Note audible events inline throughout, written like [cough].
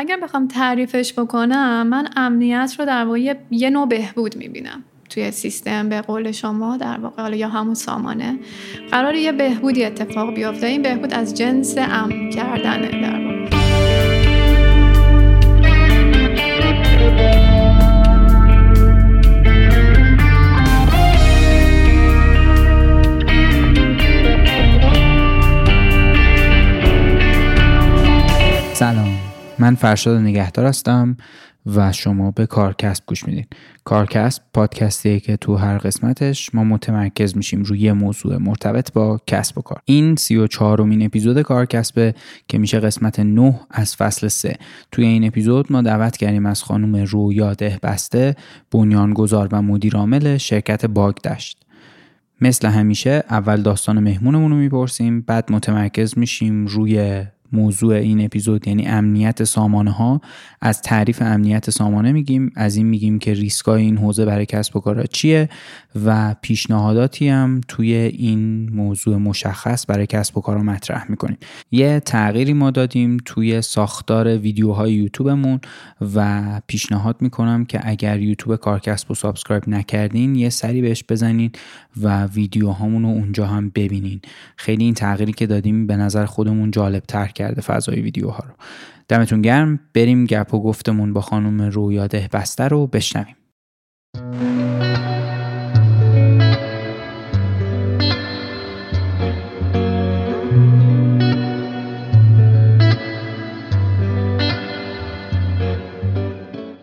اگر بخوام تعریفش بکنم من امنیت رو در واقع یه- نوع بهبود می‌بینم. توی سیستم به قول شما در واقع یا همون سامانه قرار یه بهبودی اتفاق بیفته. این بهبود از جنس امن کردنه در واقع. سلام. من فرشاد نگهدار هستم و شما به کارکسب گوش میدین. کارکسب پادکستیه که تو هر قسمتش ما متمرکز میشیم روی یه موضوع مرتبط با کسب و کار. این سی و چهارمین اپیزود کارکسبه که میشه قسمت 9 از فصل 3 توی این اپیزود ما دعوت کردیم از خانم رویا بسته بنیانگذار و مدیرعامل شرکت باگ دشت مثل همیشه اول داستان مهمونمون رو می‌پرسیم بعد متمرکز میشیم روی موضوع این اپیزود یعنی امنیت سامانه ها از تعریف امنیت سامانه میگیم. از این میگیم که ریسکای این حوزه برای کسب و کارها چیه و پیشنهاداتی هم توی این موضوع مشخص برای کسب و کارها مطرح می‌کنیم. یه تغییری ما دادیم توی ساختار ویدیوهای یوتیوبمون و پیشنهاد می‌کنم که اگر یوتیوب کارکسب رو subscribe نکردین یه سری بهش بزنین و ویدیوهامون رو اونجا هم ببینین. خیلی این تغییری که دادیم به نظر خودمون جالب تر کرده فضای ویدیوها رو. دمتون گرم. بریم گپ و گفتمون با خانم رویا بسته رو بشنویم.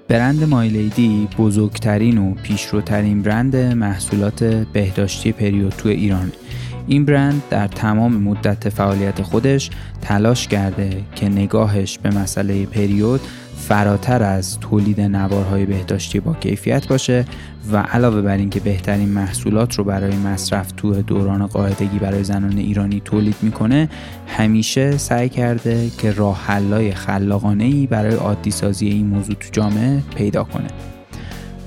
برند مایلیدی بزرگترین و پیشروترین برند محصولات بهداشتی پریود تو ایران این برند در تمام مدت فعالیت خودش تلاش کرده که نگاهش به مسئله پریود فراتر از تولید نوارهای بهداشتی با کیفیت باشه و علاوه بر اینکه بهترین محصولات رو برای مصرف تو دوران قاعدگی برای زنان ایرانی تولید می‌کنه همیشه سعی کرده که راه حلای خلاقانه ای برای عادی سازی این موضوع تو جامعه پیدا کنه.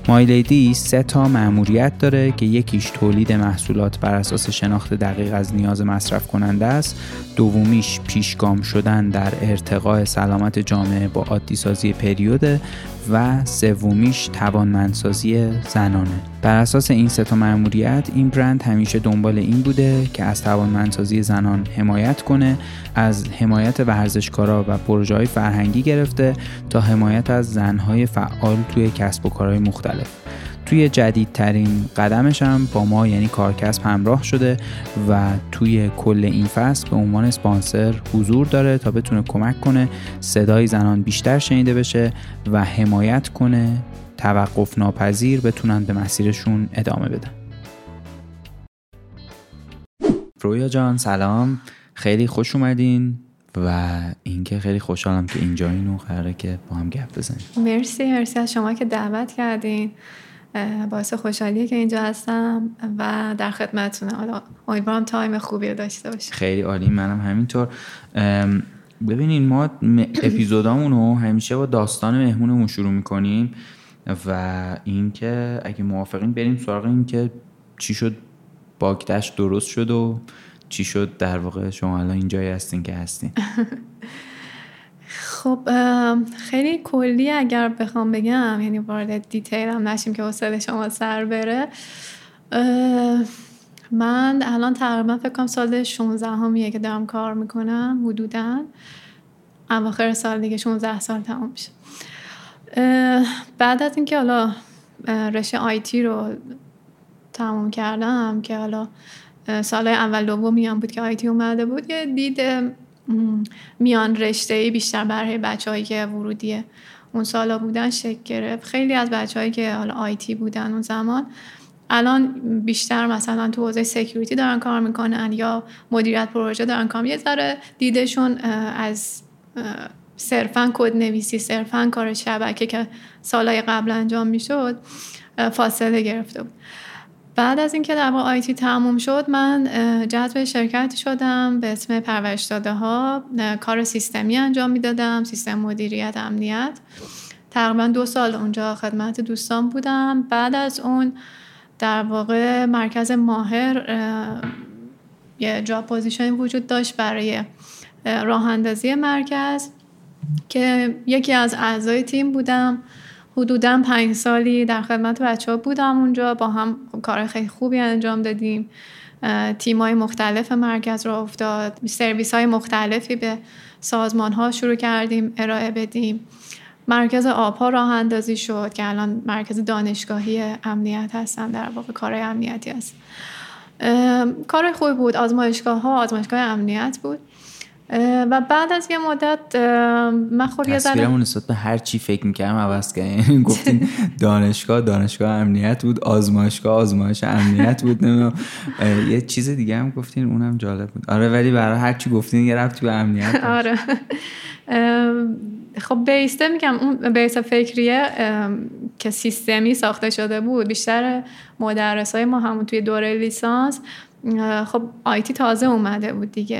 مایلیدی سه تا مأموریت داره که یکیش تولید محصولات بر اساس شناخت دقیق از نیاز مصرف کننده است. دومیش پیشگام شدن در ارتقاء سلامت جامعه با عادی سازی پریوده و سومیش توانمندسازی زنانه. بر اساس این سه تا مأموریت این برند همیشه دنبال این بوده که از توانمندسازی زنان حمایت کنه از حمایت ورزشکارا و پروژه های فرهنگی گرفته تا حمایت از زنهای فعال توی کسب و کارهای مختلف. توی جدیدترین قدمش هم با ما یعنی کارکسب همراه شده و توی کل این فصل به عنوان اسپانسر حضور داره تا بتونه کمک کنه صدای زنان بیشتر شنیده بشه و حمایت کنه توقف ناپذیر بتونن به مسیرشون ادامه بدن. رویا جان سلام. خیلی خوش اومدین و اینکه خیلی خوشحالم که اینجا اینو قراره که با هم گپ بزنیم. مرسی مرسی از شما که دعوت کردین. باعث خوشحالیه که اینجا هستم و در خدمتتونم. حالا امیدوارم تایم خوبی رو داشته باشیم. خیلی عالی منم همینطور. ببینین ما اپیزودامون رو همیشه با داستان مهمونمون شروع می‌کنیم و اینکه اگه موافقین بریم سراغ این که چی شد باگدش درست شد و چی شد در واقع شما الان اینجایی هستین که هستین. [laughs] خب خیلی کلی اگر بخوام بگم یعنی وارد دیتیل هم نشیم که استاد شما سر بره. من الان تقریبا فکر کنم سال 16 همیه که دارم کار می‌کنم حدودا. اواخر سال دیگه 16 سال تمام میشه. بعد از اینکه حالا رشته IT رو تمام کردم که حالا سال اول دومی هم بود که IT اومده بود یه دید میان رشته ای بیشتر برای بچههایی که ورودی اون سالا بودن شکل گرفت. خیلی از بچههایی که حالا IT بودن اون زمان الان بیشتر مثلا تو حوزه security دارن کار می‌کنن یا مدیریت پروژه دارن کار یه ذره دیدشون از صرفا کد نویسی صرفا کار شبکه که سالهای قبل انجام می‌شد فاصله گرفته بود. بعد از اینکه در آیتی تموم شد من جذب شرکت شدم به اسم پرورش داده ها کار سیستمی انجام می‌دادم سیستم مدیریت امنیت. تقریبا دو سال اونجا خدمت دوستان بودم. بعد از اون در واقع مرکز ماهر یه job position وجود داشت برای راه اندازی مرکز که یکی از اعضای تیم بودم. حدودا پنج سالی در خدمت بچه ها بودم اونجا. با هم کار خیلی خوبی انجام دادیم. تیم های مختلف مرکز راه افتاد. سرویس های مختلفی به سازمان ها شروع کردیم ارائه بدیم. مرکز آپا راه اندازی شد که الان مرکز دانشگاهی امنیت هستن در واقع کار امنیتی هست کار خوبی بود. آزمایشگاه ها آزمایشگاه امنیت بود. و بعد از یه مدت من خب یه ذره نسبت به هر چی فکر می‌کردم عوض کردیم. [laughs] گفتین دانشگاه دانشگاه امنیت بود آزمایشگاه آزمایش امنیت بود یه چیز دیگه هم گفتین اونم جالب بود. آره ولی برای هر چی گفتین یه رفتی به امنیت [laughs] آره. خب بیسته میگم اون بیس فکریه که سیستمی ساخته شده بود بیشتر مدرس های ما همون توی دوره لیسانس خب آیتی تازه اومده بود دیگه.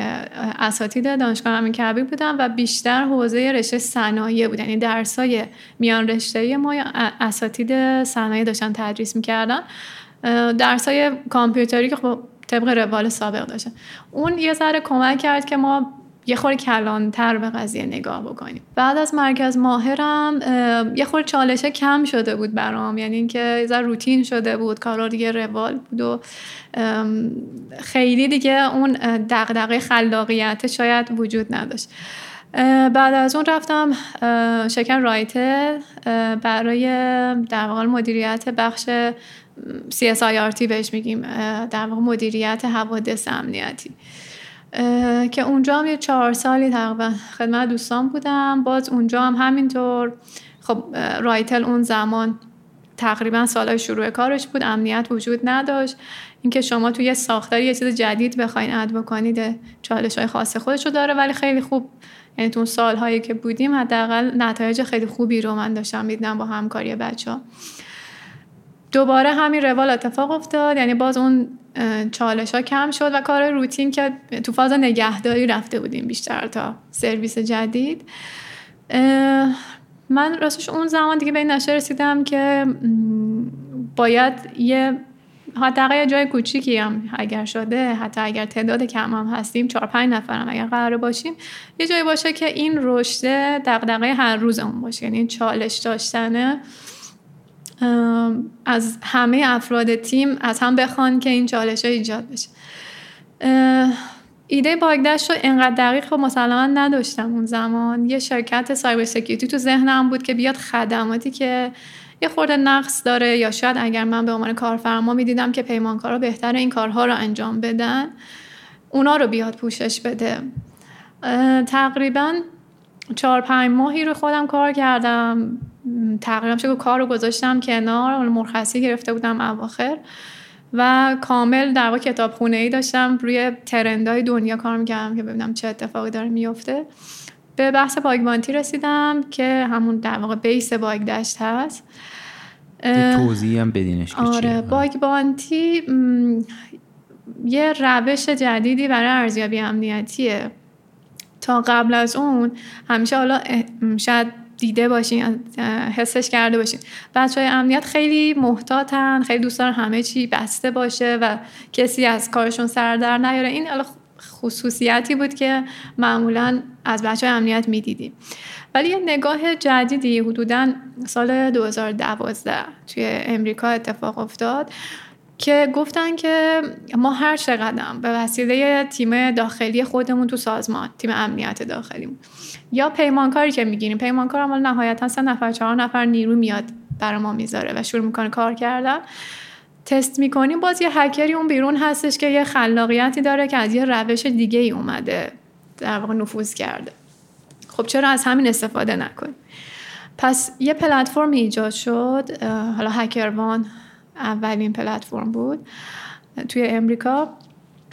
اساتید دانشگاه همین کبیر بودن و بیشتر حوزه رشته صنایع بود یعنی درسای میان رشته ما اساتید صنایع داشتن تدریس می‌کردن. درسای کامپیوتری که خب طبق روال سابق داشتن. اون یه ذره کمک کرد که ما یه خور کلانتر به قضیه نگاه بکنیم. بعد از مرکز ماهرم یه خور چالشه کم شده بود برام. یعنی اینکه یه روتین شده بود کارا دیگه روال بود و خیلی دیگه اون دغدغه خلاقیت شاید وجود نداشت. بعد از اون رفتم شکن رایتل برای در واقع مدیریت بخش CSIRT بهش میگیم در واقع مدیریت حوادث امنیتی. که اونجا هم یه چهار سالی تقریبا خدمت دوستان بودم. باز اونجا هم همینطور. خب رایتل اون زمان تقریبا سالهای شروع کارش بود. امنیت وجود نداشت. اینکه شما توی یه ساختاری یه چیز جدید بخواین اد بکنید چالش های خاص خودش رو داره. ولی خیلی خوب یعنی تو سالهایی که بودیم حداقل نتایج خیلی خوبی رو من داشتم. می‌دیدم با همکاری بچه ها دوباره همین روال اتفاق افتاد. یعنی باز اون چالش ها کم شد و کار روتین که تو فاز نگهداری رفته بودیم بیشتر تا سرویس جدید. من راستش اون زمان دیگه به این نشه رسیدم که باید یه حداقل جای کوچیکی هم اگر شده حتی اگر تعداد کم هم هستیم چهار پنج نفرم اگر قرار باشیم یه جایی باشه که این رشد دغدغه هر روزمون باشه. یعنی چالش داشتنه از همه افراد تیم از هم بخوان که این چالش ها ایجاد بشه. ایده باگدشت رو انقدر دقیق خب مسلما نداشتم اون زمان. یه شرکت سایبر سکیوریتی تو ذهنم بود که بیاد خدماتی که یه خورده نقص داره یا شاید اگر من به عنوان کارفرما می‌دیدم که پیمانکارا بهتر این کارها رو انجام بدن اونا رو بیاد پوشش بده. تقریبا چهار پنج ماهی رو خودم کار کردم. تقریبا شکل کار رو گذاشتم کنار مرخصی گرفته بودم اواخر. و کامل در واقع کتاب خونه ای داشتم. روی ترندهای دنیا کار می‌کردم که ببینم چه اتفاقی داره میفته به بحث باگبانتی رسیدم که همون در واقع بیس باگ دشت هست. یه توضیحی هم بدینش که آره چیه باگ بانتی م، یه روش جدیدی برای ارزیابی امنیتیه. تا قبل از اون همیشه حالا شاید دیده باشین حسش کرده باشین. بچه های امنیت خیلی محتاطن خیلی دوست دارن همه چی بسته باشه و کسی از کارشون سر در نیاره. این خصوصیتی بود که معمولا از بچه های امنیت می‌دیدیم. ولی یه نگاه جدیدی حدودا سال 2012 توی امریکا اتفاق افتاد که گفتن که ما هر چقدر به وسیله تیم داخلی خودمون تو سازمان تیم امنیت داخلیمون یا پیمانکاری که می‌گیریم. پیمانکار هم نهایتا سه نفر چهار نفر نیرو میاد برای ما می‌ذاره و شروع می‌کنه کار کردن. تست می‌کنیم. باز یه هکری اون بیرون هستش که یه خلاقیتی داره که از یه روش دیگه ای اومده در واقع نفوذ کرده. خب چرا از همین استفاده نکنیم؟ پس یه پلتفرم ایجاد شد. حالا هکروان اولین پلتفرم بود. توی امریکا.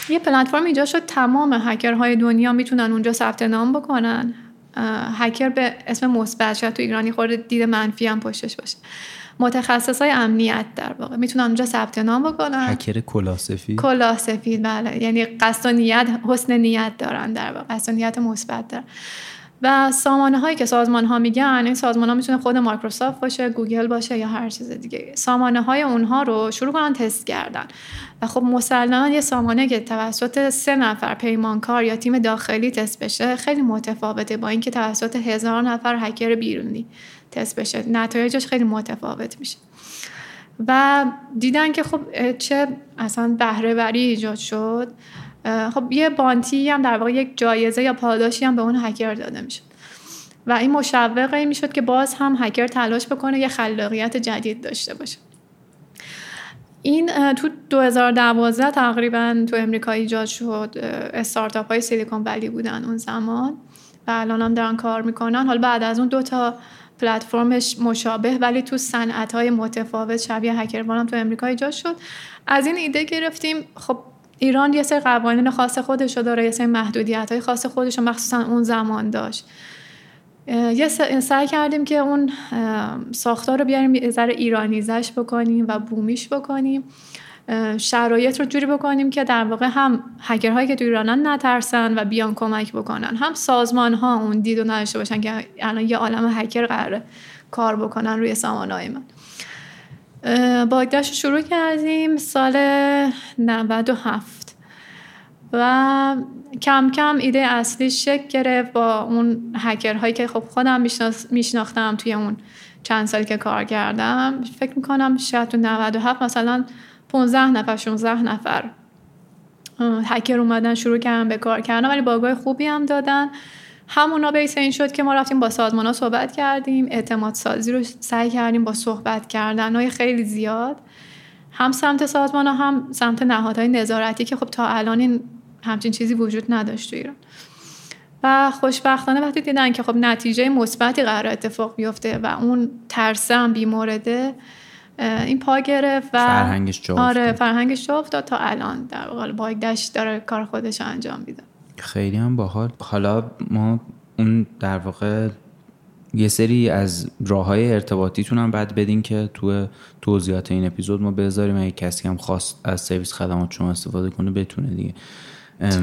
یه پلتفرم ایجاد شد. تمام هکرهای دنیا می‌تونن اونجا ثبت نام بکنن. هکر به اسم مثبت شاید تو ایرانی خورده دید منفی هم پشتش باشه. متخصص های امنیت در واقع. می‌تونن اونجا ثبت نام بکنن هکر کلاه سفید؟ کلاه سفید بله. یعنی قصد و نیت حسن نیت دارن در واقع. قصد و نیت مثبت دارن. و سامانه هایی که سازمان ها میگن این سازمان ها می‌تونه خود مایکروسافت باشه گوگل باشه یا هر چیز دیگه. سامانه های اونها رو شروع کنن تست کردن. و خب مسلما یه سامانه که توسط سه نفر پیمانکار یا تیم داخلی تست بشه خیلی متفاوته با اینکه توسط هزار نفر هکر بیرونی تست بشه. نتایجش خیلی متفاوت میشه. و دیدن که خب چه اصلا بهره وری ایجاد شد. خب یه بانتی هم در واقع یک جایزه یا پاداشی هم به اون هکر داده میشه و این مشوق این می‌شد که باز هم هکر تلاش بکنه یه خلاقیت جدید داشته باشه. این تو 2012 تقریبا تو امریکا ایجاد شد. استارتاپ های سیلیکون ولی بودن اون زمان و الان هم دارن کار می‌کنن. حالا بعد از اون دو تا پلتفرمش مشابه ولی تو صنعت های متفاوت شبیه هکروان هم تو امریکا ایجاد شد. از این ایده گرفتیم. خب ایران یه سری قوانین خاص خودش داره یه سری محدودیت های خاص خودش رو مخصوصا اون زمان داشت. یه سعی کردیم که اون ساختار رو بیاریم یه ذره ایرانیزش بکنیم و بومیش بکنیم. شرایط رو جوری بکنیم که در واقع هم هکرهایی که تو ایرانن نترسن و بیان کمک بکنن هم سازمان ها اون دید و نداشته باشن که الان یه عالم هکر قراره کار بکنن روی سامانه من. رو شروع کردیم سال 97 و کم کم ایده اصلی شکل گرفت با اون هکرهایی که خب خودم میشناختم توی اون چند سالی که کار کردم. فکر می‌کنم شاید تو 97 مثلا 15 نفر 16 نفر هکر اومدن شروع کردن به کار کردن ولی باگای خوبی هم دادن. همونا بیس این شد که ما رفتیم با سازمان ها صحبت کردیم اعتماد سازی رو سعی کردیم با صحبت کردن های خیلی زیاد. هم سمت سازمان ها هم سمت نهادهای نظارتی که خب تا الان این همچین چیزی وجود نداشت تو ایران. و خوشبختانه وقتی دیدن که خب نتیجه مثبتی قرار اتفاق بیفته و اون ترسه هم بیمورده این پا گرفت و فرهنگش جا آره. فرهنگش جا افتاد تا الان در واقع باگدش داره کار خودش انجام میده. خیلی هم باحال. حالا ما اون در واقع یه سری از راه های ارتباطیتون هم بعد بدین که تو توضیحات این اپیزود ما بذاریم. اگه کسی هم خواست از سرویس خدمات شما استفاده کنه بتونه دیگه.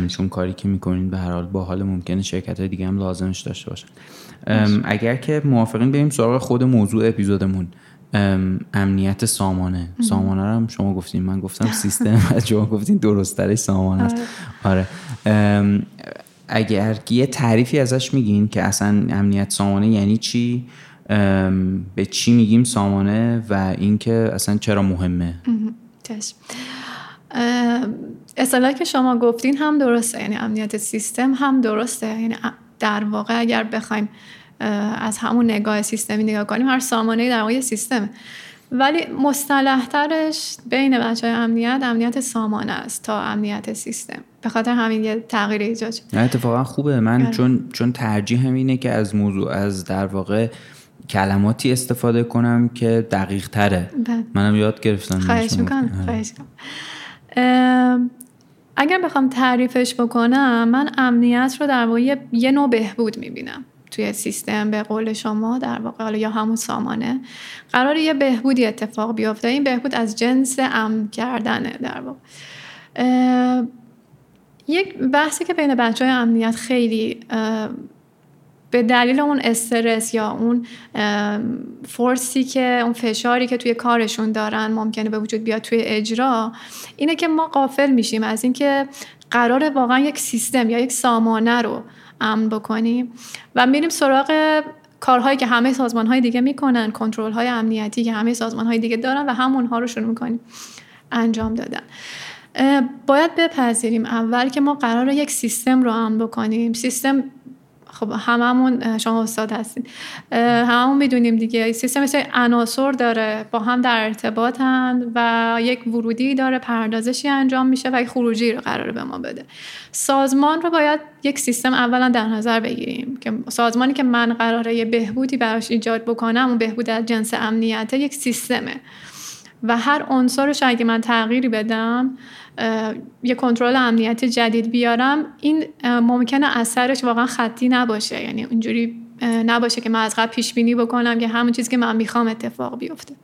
چون کاری که می‌کنین به هر حال باحال ممکنه شرکت های دیگه هم لازمش داشته باشن. اگر که موافقین بریم سراغ خود موضوع اپیزودمون. ام، امنیت سامانه. سامانه رو هم شما گفتین. من گفتم سیستم و شما گفتین درستترش سامانه است. آره. ام، اگر یه تعریفی ازش میگین که اصلا امنیت سامانه یعنی چی؟ به چی میگیم سامانه و اینکه اصلا چرا مهمه؟ اصطلاحی که شما گفتین هم درسته. یعنی امنیت سیستم هم درسته. یعنی در واقع اگر بخوایم از همون نگاه سیستمی نگاه کنیم هر سامانه در واقع سیستمه. ولی مصطلح ترش بین بچه های امنیت امنیت سامانه است تا امنیت سیستم به خاطر همین یه تغییر ایجاد شد نه اتفاقا خوبه من آره. چون چون ترجیح هم اینه که از موضوع از در واقع کلماتی استفاده کنم که دقیق تره بله. منم یاد گرفتم خواهش. می‌کنم. خواهش می‌کنم اگر بخوام تعریفش بکنم من امنیت رو در واقع یه نوع بهبود می‌بینم توی سیستم به قول شما در واقع یا همون سامانه قرار یه بهبودی اتفاق بیفته. این بهبود از جنس امن کردنه در واقع. یک بحثی که بین بچه های امنیت خیلی به دلیل اون استرس یا اون فورسی که اون فشاری که توی کارشون دارن ممکنه به وجود بیاد توی اجرا اینه که ما قافل میشیم از اینکه قرار واقعا یک سیستم یا یک سامانه رو امن بکنیم و میریم سراغ کارهایی که همه سازمان های دیگه می‌کنن کنترل های امنیتی که همه سازمان های دیگه دارن و همونها رو شروع می‌کنیم انجام دادن. باید بپذیریم اول که ما قرار یک سیستم رو امن بکنیم. سیستم خب هممون شما استاد هستین. هممون می‌دونیم دیگه. سیستم مثل عناصر داره. با هم در ارتباطن و یک ورودی داره پردازشی انجام میشه و یک خروجی رو قراره به ما بده. سازمان رو باید یک سیستم اولا در نظر بگیریم که سازمانی که من قراره یه بهبودی براش ایجاد بکنم اون بهبود از جنس امنیته یک سیستمه. و هر عنصرش اگه من تغییری بدم یه کنترل امنیتی جدید بیارم این ممکنه اثرش واقعا خطی نباشه. یعنی اینجوری نباشه که من از قبل پیش بینی بکنم که همون چیزی که من می‌خوام اتفاق بیفته.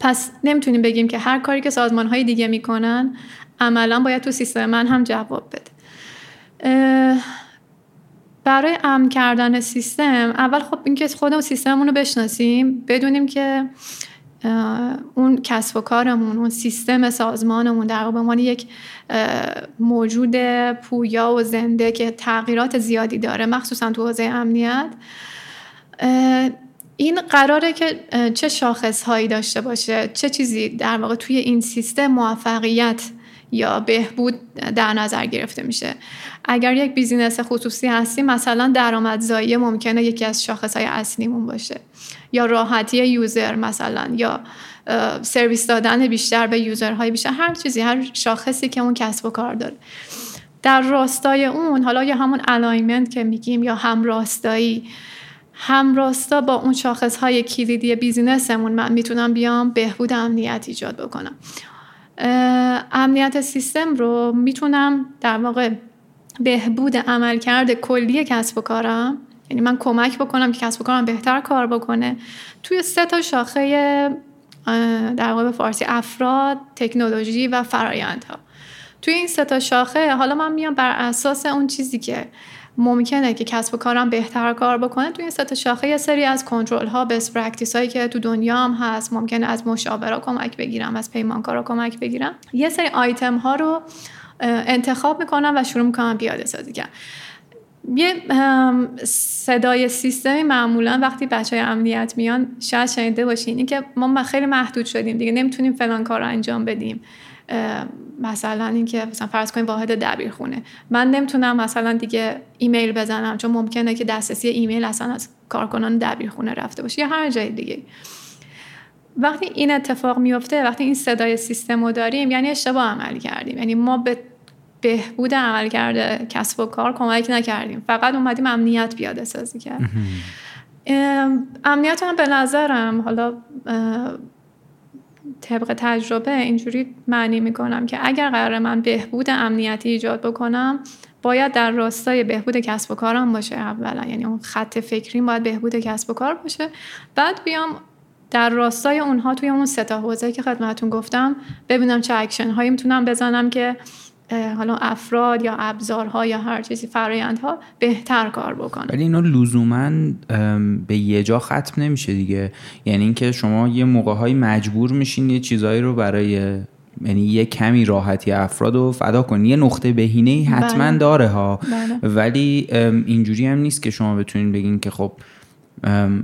پس نمی‌تونیم بگیم که هر کاری که سازمان های دیگه می‌کنن عملا باید تو سیستم من هم جواب بده. برای امن کردن سیستم اول خب اینکه خودمون سیستممون رو بشناسیم بدونیم که اون کسب و کارمون اون سیستم سازمانمون در به عنوان یک موجود پویا و زنده که تغییرات زیادی داره مخصوصا تو حوزه امنیت. این قراره که چه شاخص هایی داشته باشه چه چیزی در واقع توی این سیستم موفقیت یا بهبود در نظر گرفته میشه. اگر یک بیزینس خصوصی هستی مثلا درآمدزایی ممکنه یکی از شاخص های اصلیمون باشه. یا راحتی user مثلا یا سرویس دادن بیشتر به user های بیشتر هر چیزی هر شاخصی که اون کسب و کار داره. در راستای اون حالا یا همون alignment که میگیم یا همراستایی همراستا با اون شاخص های کلیدی business مون من می‌تونم بیام بهبود امنیت ایجاد بکنم. امنیت سیستم رو می‌تونم در واقع بهبود عملکرد کلی کسب و کارم. یعنی من کمک بکنم که کسب و کارم بهتر کار بکنه. توی سه تا شاخه در واقع فارسی افراد تکنولوژی و فرایندها. توی این سه تا شاخه حالا من میام بر اساس اون چیزی که ممکنه که کسب و کارم بهتر کار بکنه توی این تا شاخه یه سری از کنترل ها best practice هایی که تو دنیا هم هست. ممکنه از مشاورا کمک بگیرم از پیمانکارا کمک بگیرم. یه سری آیتم ها رو انتخاب می‌کنم و شروع می‌کنم پیاده سازی کردن. یه صدای سیستمی معمولا وقتی بچه های امنیت میان شاید شنیده باشین که ما خیلی محدود شدیم دیگه نمی‌تونیم فلان کار رو انجام بدیم. مثلا اینکه مثلا فرض کنیم واحد دبیرخونه. من نمی‌تونم مثلا دیگه ایمیل بزنم چون ممکنه که دسترسی ایمیل اصلا از کارکنان دبیرخونه رفته باشه یا هر جای دیگه. وقتی این اتفاق میفته وقتی این صدای سیستم رو داریم یعنی اشتباه عمل کردیم. یعنی ما به بهبود عمل کرده کسب و کار کمک نکردیم. فقط اومدیم امنیت پیاده سازی کرد. امنیت هم به نظرم حالا طبق تجربه اینجوری معنی می‌کنم که اگر قرار من بهبود امنیتی ایجاد بکنم باید در راستای بهبود کسب و کارم باشه اولا. یعنی اون خط فکری باید بهبود کسب و کار باشه. بعد بیام در راستای اونها توی اون ستا حوزه که خدمتون گفتم ببینم چه اکشن هایی می‌تونم بزنم که حالا افراد یا ابزارها یا هر چیزی فرایندها بهتر کار بکنن ولی اینا لزوما به یه جا ختم نمیشه دیگه یعنی اینکه شما یه موقع مجبور میشین یه چیزایی رو برای یعنی یه کمی راحتی افراد رو فدا کن یه نقطه بهینه حتما بله. داره ها بله. ولی اینجوری هم نیست که شما بتونین بگین که خب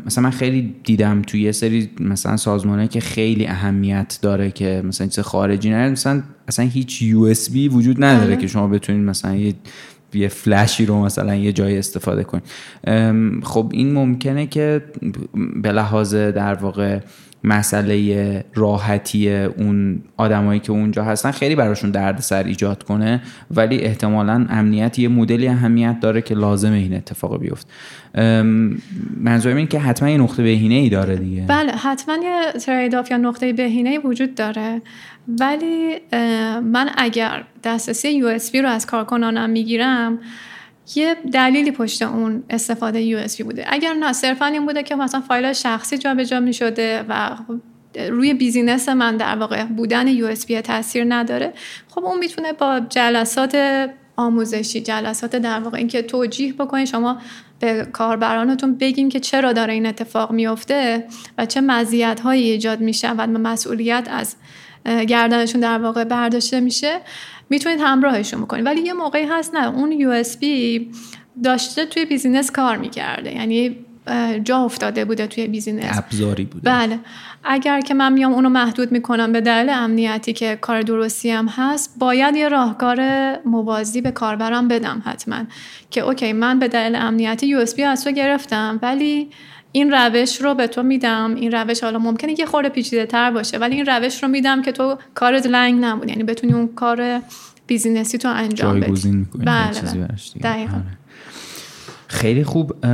مثلا من خیلی دیدم توی یه سری مثلا سازمانه که خیلی اهمیت داره که مثلا چیز خارجی نه مثلا اصلا هیچ یو اس بی وجود نداره بله. که شما بتونید مثلا یه یه فلشی رو مثلا یه جای استفاده کنید خب این ممکنه که به لحاظ در واقع مسئله راحتی اون آدمایی که اونجا هستن خیلی براشون دردسر ایجاد کنه ولی احتمالا امنیت یه مدلی اهمیت داره که لازمه این اتفاق بیفت. منظورم این که حتما یه نقطه بهینه ای داره دیگه. بله حتما یه تریداف یا نقطه بهینه ای وجود داره. ولی من اگر دسترسی USB رو از کارکنانم می‌گیرم یه دلیلی پشت اون استفاده USB بوده. اگر نه صرفا این بوده که مثلا فایل شخصی جابجا می شده و روی business من در واقع بودن USB تاثیر نداره. خب اون می‌تونه با جلسات آموزشی جلسات در واقع اینکه توجیه بکنید شما به کاربرانتون بگین که چرا داره این اتفاق میفته و چه مزیت هایی ایجاد میشه و مسئولیت از گردنشون در واقع برداشته میشه. می‌تونید همراهشون بکنید. ولی یه موقعی هست نه اون USB داشته توی business کار می‌کرده. یعنی جا افتاده بوده توی business. ابزاری بوده. بله. اگر که من میام اونو محدود می‌کنم به دلیل امنیتی که کار درستی هم هست باید یه راهکار موازی به کاربرم بدم حتما. که OK من به دلیل امنیتی USB از تو گرفتم ولی این روش رو به تو میدم. این روش حالا ممکنه یه خورده پیچیده تر باشه ولی این روش رو میدم که تو کارت لنگ نمون یعنی بتونی اون کار بیزینسی تو انجام بدی. بله, بله. خیلی خوب.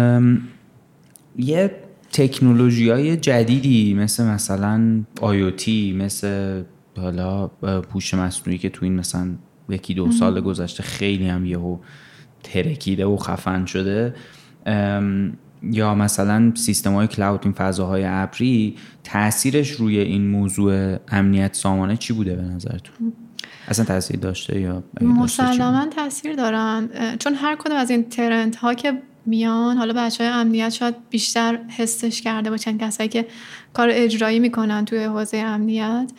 یه تکنولوژی های جدیدی مثل مثلا آیوتی مثل حالا پوش مصنوعی که تو این مثلا یکی دو سال گذشته خیلی هم یهو ترکیده و خفن شده. یا مثلا سیستم های کلاود این فضاهای ابری تاثیرش روی این موضوع امنیت سامانه چی بوده به نظرتون؟ اصلا تاثیر داشته یا مسلما تاثیر دارن. چون هر کدوم از این ترنت ها که میان حالا بچه های امنیت شاید بیشتر حسش کرده باشن کسایی که کار اجرایی می‌کنن توی حوزه امنیت.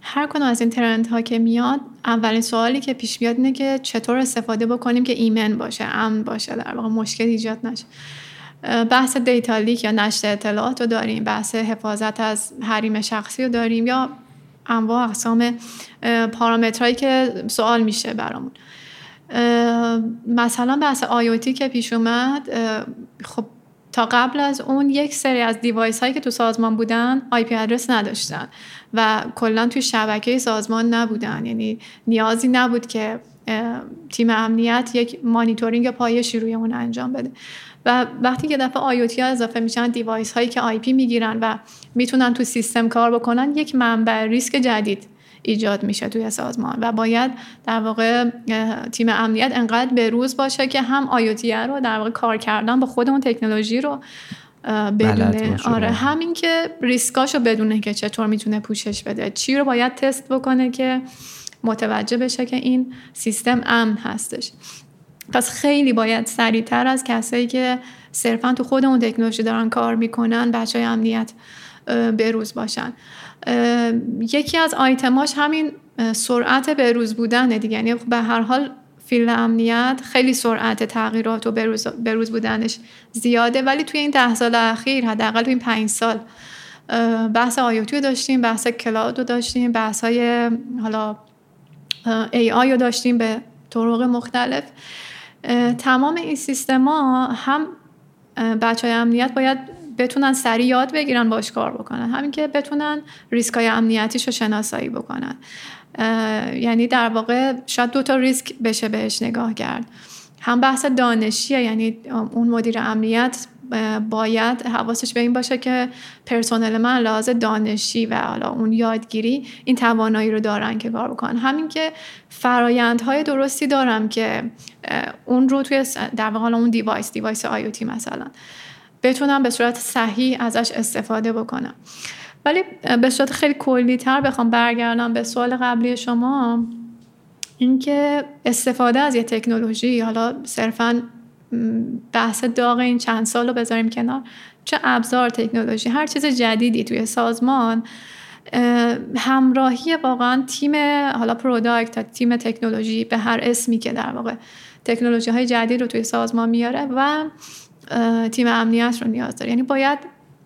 هر کدوم از این ترند ها که میاد اولین سوالی که پیش میاد اینه که چطور استفاده بکنیم که ایمن باشه امن باشه در واقع مشکل ایجاد نشه. بحث data leak یا نشر اطلاعات رو داریم بحث حفاظت از حریم شخصی رو داریم یا انواع اقسام پارامترهایی که سوال میشه برامون. مثلا بحث IoT که پیش اومد خب تا قبل از اون یک سری از device هایی که تو سازمان بودن IP address نداشتن و کلا توی شبکه سازمان نبودن. یعنی نیازی نبود که تیم امنیت یک مانیتورینگ پایشی روی اون انجام بده. و وقتی که دفعه IoT ها اضافه میشن device هایی که IP می‌گیرن و می‌تونن تو سیستم کار بکنن یک منبع ریسک جدید ایجاد میشه توی سازمان و باید در واقع تیم امنیت انقدر به روز باشه که هم IoT رو در واقع کار کردن با خود اون تکنولوژی رو بدونه. آره همین که ریسکاشو بدونه که چطور می‌تونه پوشش بده. چی رو باید تست بکنه که متوجه بشه که این سیستم امن هستش. پس خیلی باید سریعتر از کسایی که صرفا تو خود اون تکنولوژی دارن کار می‌کنن بچه های امنیت بروز باشن. یکی از آیتماش همین سرعت بروز بودنه دیگه. یعنی به هر حال فیلد امنیت خیلی سرعت تغییرات و بروز, بروز بودنش زیاده. ولی توی این ده سال اخیر حداقل توی این پنج سال بحث آیوتی رو داشتیم بحث کلاود رو داشتیم بحث های حالا ای آی رو داشتیم به طرق مختلف. تمام این سیستما هم بچه های امنیت باید بتونن سریع یاد بگیرن باش کار بکنن. همین که بتونن ریسک های امنیتیش رو شناسایی بکنن. یعنی در واقع شاید دو تا ریسک بشه بهش نگاه کرد. هم بحث دانشیه یعنی اون مدیر امنیت باید حواسش به این باشه که پرسنل من لحاظ دانشی و حالا اون یادگیری این توانایی رو دارن که کار بکنن. همین که فرایندهای درستی دارم که اون رو توی در واقع اون device device IoT مثلا بتونم به صورت صحیح ازش استفاده بکنم. ولی به صورت خیلی کلی تر بخوام برگردم به سوال قبلی شما اینکه استفاده از یه تکنولوژی حالا صرفا بحث داغ این چند سال رو بذاریم کنار. چه ابزار تکنولوژی هر چیز جدیدی توی سازمان همراهی واقعا تیم حالا product تا تیم تکنولوژی به هر اسمی که در واقع تکنولوژی های جدید رو توی سازمان میاره و تیم امنیت رو نیاز داره. یعنی باید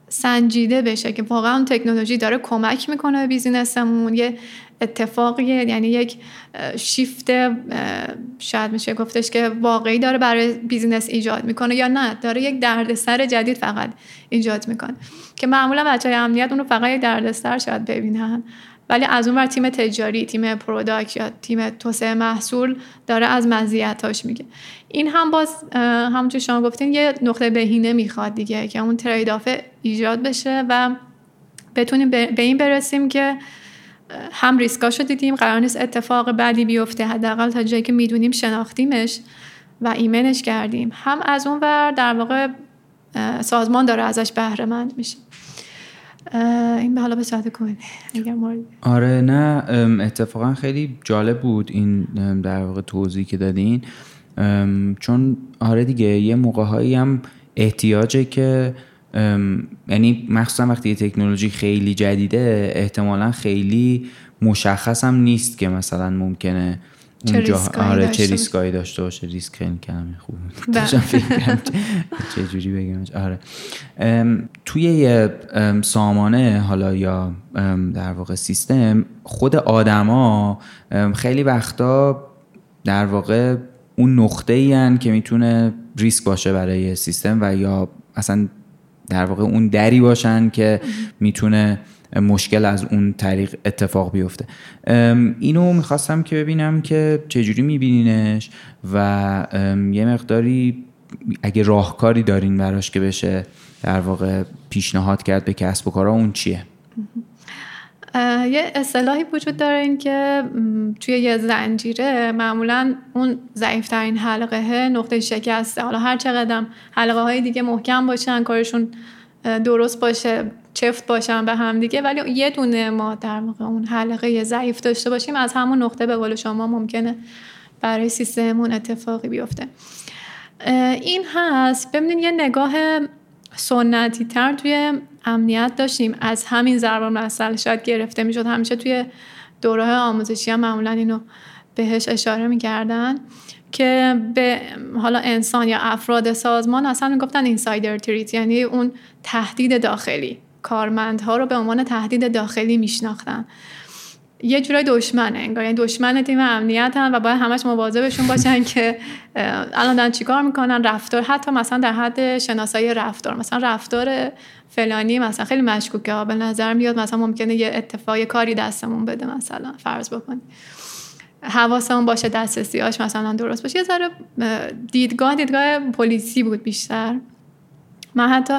سنجیده بشه که واقعا تکنولوژی داره کمک می‌کنه به business مون. یه اتفاقیه یعنی یک شیفت شاید میشه گفتش که واقعی داره برای business ایجاد می‌کنه یا نه. داره یک دردسر جدید فقط ایجاد می‌کنه. که معمولا بچه های امنیت اون رو فقط یک دردسر شاید ببینن. ولی از اون ور تیم تجاری تیم product یا تیم توسعه محصول داره از مزیتاش میگه. این هم باز همونجور شما گفتین یه نقطه بهینه می‌خواد دیگه که اون trade-off ایجاد بشه و بتونیم به این برسیم که هم ریسکاشو دیدیم قرار نیست اتفاق بعدی بیفته حداقل تا جایی که می‌دونیم شناختیمش و ایمنش کردیم. هم از اون ور در واقع سازمان داره ازش بهره مند میشه. این به حالا به صورت مورد آره نه اتفاقا خیلی جالب بود این در واقع توضیحی که دادین. چون آره دیگه یه موقع هم احتیاجه که یعنی مخصوصا وقتی یه تکنولوژی خیلی جدیده احتمالا خیلی مشخص هم نیست که مثلا ممکنه اونجا آره چه ریسکایی داشته باشه. ریسک خیلی کلمه خوب. بله. [laughs] چه جوری بگمش آره. توی یه سامانه حالا یا در واقع سیستم خود آدما خیلی وقتا در واقع اون نقطه ای که می‌تونه ریسک باشه برای سیستم و یا اصلا در واقع اون دری باشن که می‌تونه مشکل از اون طریق اتفاق بیفته. اینو می‌خواستم که ببینم که چجوری میبینینش و یه مقداری اگه راهکاری دارین براش که بشه در واقع پیشنهاد کرد به کسب و کارا اون چیه؟ یه اصطلاحی وجود داره این که توی یه زنجیره معمولا اون ضعیفترین حلقه نقطه شکسته. حالا هر چقدر حلقه های دیگه محکم باشن کارشون درست باشه چفت باشن به هم دیگه ولی یه دونه ما در واقع اون حلقه ضعیف داشته باشیم از همون نقطه به قول شما ممکنه برای سیستممون اتفاقی بیفته. این هست. ببینید یه نگاه سنتی تر توی امنیت داشتیم. از همین ضرب مسئله شاید گرفته می‌شد. همیشه توی دوره آموزشی هم معمولا اینو بهش اشاره می‌کردن که به حالا انسان یا افراد سازمان اصلا می‌گفتن اینسایدر تریت یعنی اون تهدید داخلی. کارمندها رو به عنوان تهدید داخلی میشناختن. یه جورای دشمنه انگار یعنی دشمن تیم امنیت هم و باید همش مواظبشون باشن [laughs] که الان دارن چیکار می‌کنن؟ رفتار حتی مثلا در حد شناسایی رفتار مثلا رفتار فلانی مثلا خیلی مشکوکه. به نظر میاد مثلا ممکنه یه اتفاقی کاری دستمون بده مثلا فرض بکنید حواسمون باشه دسترسیاش مثلا درست باشه. یه ذره دیدگاه دیدگاه پلیسی بود بیشتر. من حتی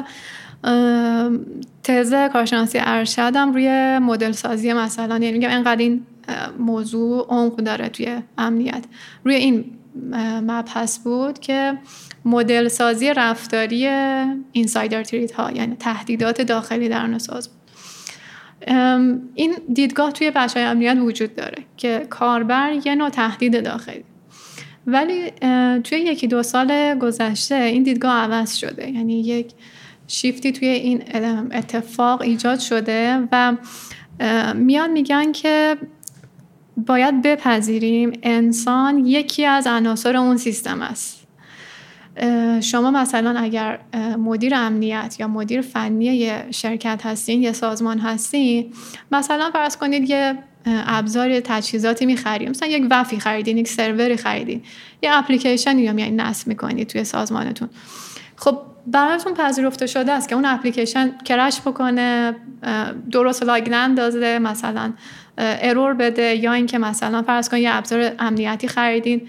تز کارشناسی ارشدم روی مدل سازی مثلا یعنی میگم انقدر این موضوع عمق داره توی امنیت. روی این مبحث بود که مدل سازی رفتاری اینسایدر تریت ها یعنی تهدیدات داخلی در نساز بود. این دیدگاه توی بچه های امنیت وجود داره که کاربر یه نوع تهدید داخلی. ولی توی یکی دو سال گذشته این دیدگاه عوض شده. یعنی یک شیفتی توی این اتفاق ایجاد شده و میان میگن که باید بپذیریم انسان یکی از عناصر اون سیستم است. شما مثلا اگر مدیر امنیت یا مدیر فنی یه شرکت هستین یه سازمان هستین مثلا فرض کنید یه ابزار تجهیزاتی می‌خرید. مثلا یک WAF ی خریدین یک سروری خریدین. یه اپلیکیشنی یا میایین نصب می‌کنید توی سازمانتون. خب براتون پذیرفته شده است که اون application crash بکنه درست log نندازه مثلا error بده یا اینکه مثلا فرض کن یه ابزار امنیتی خریدین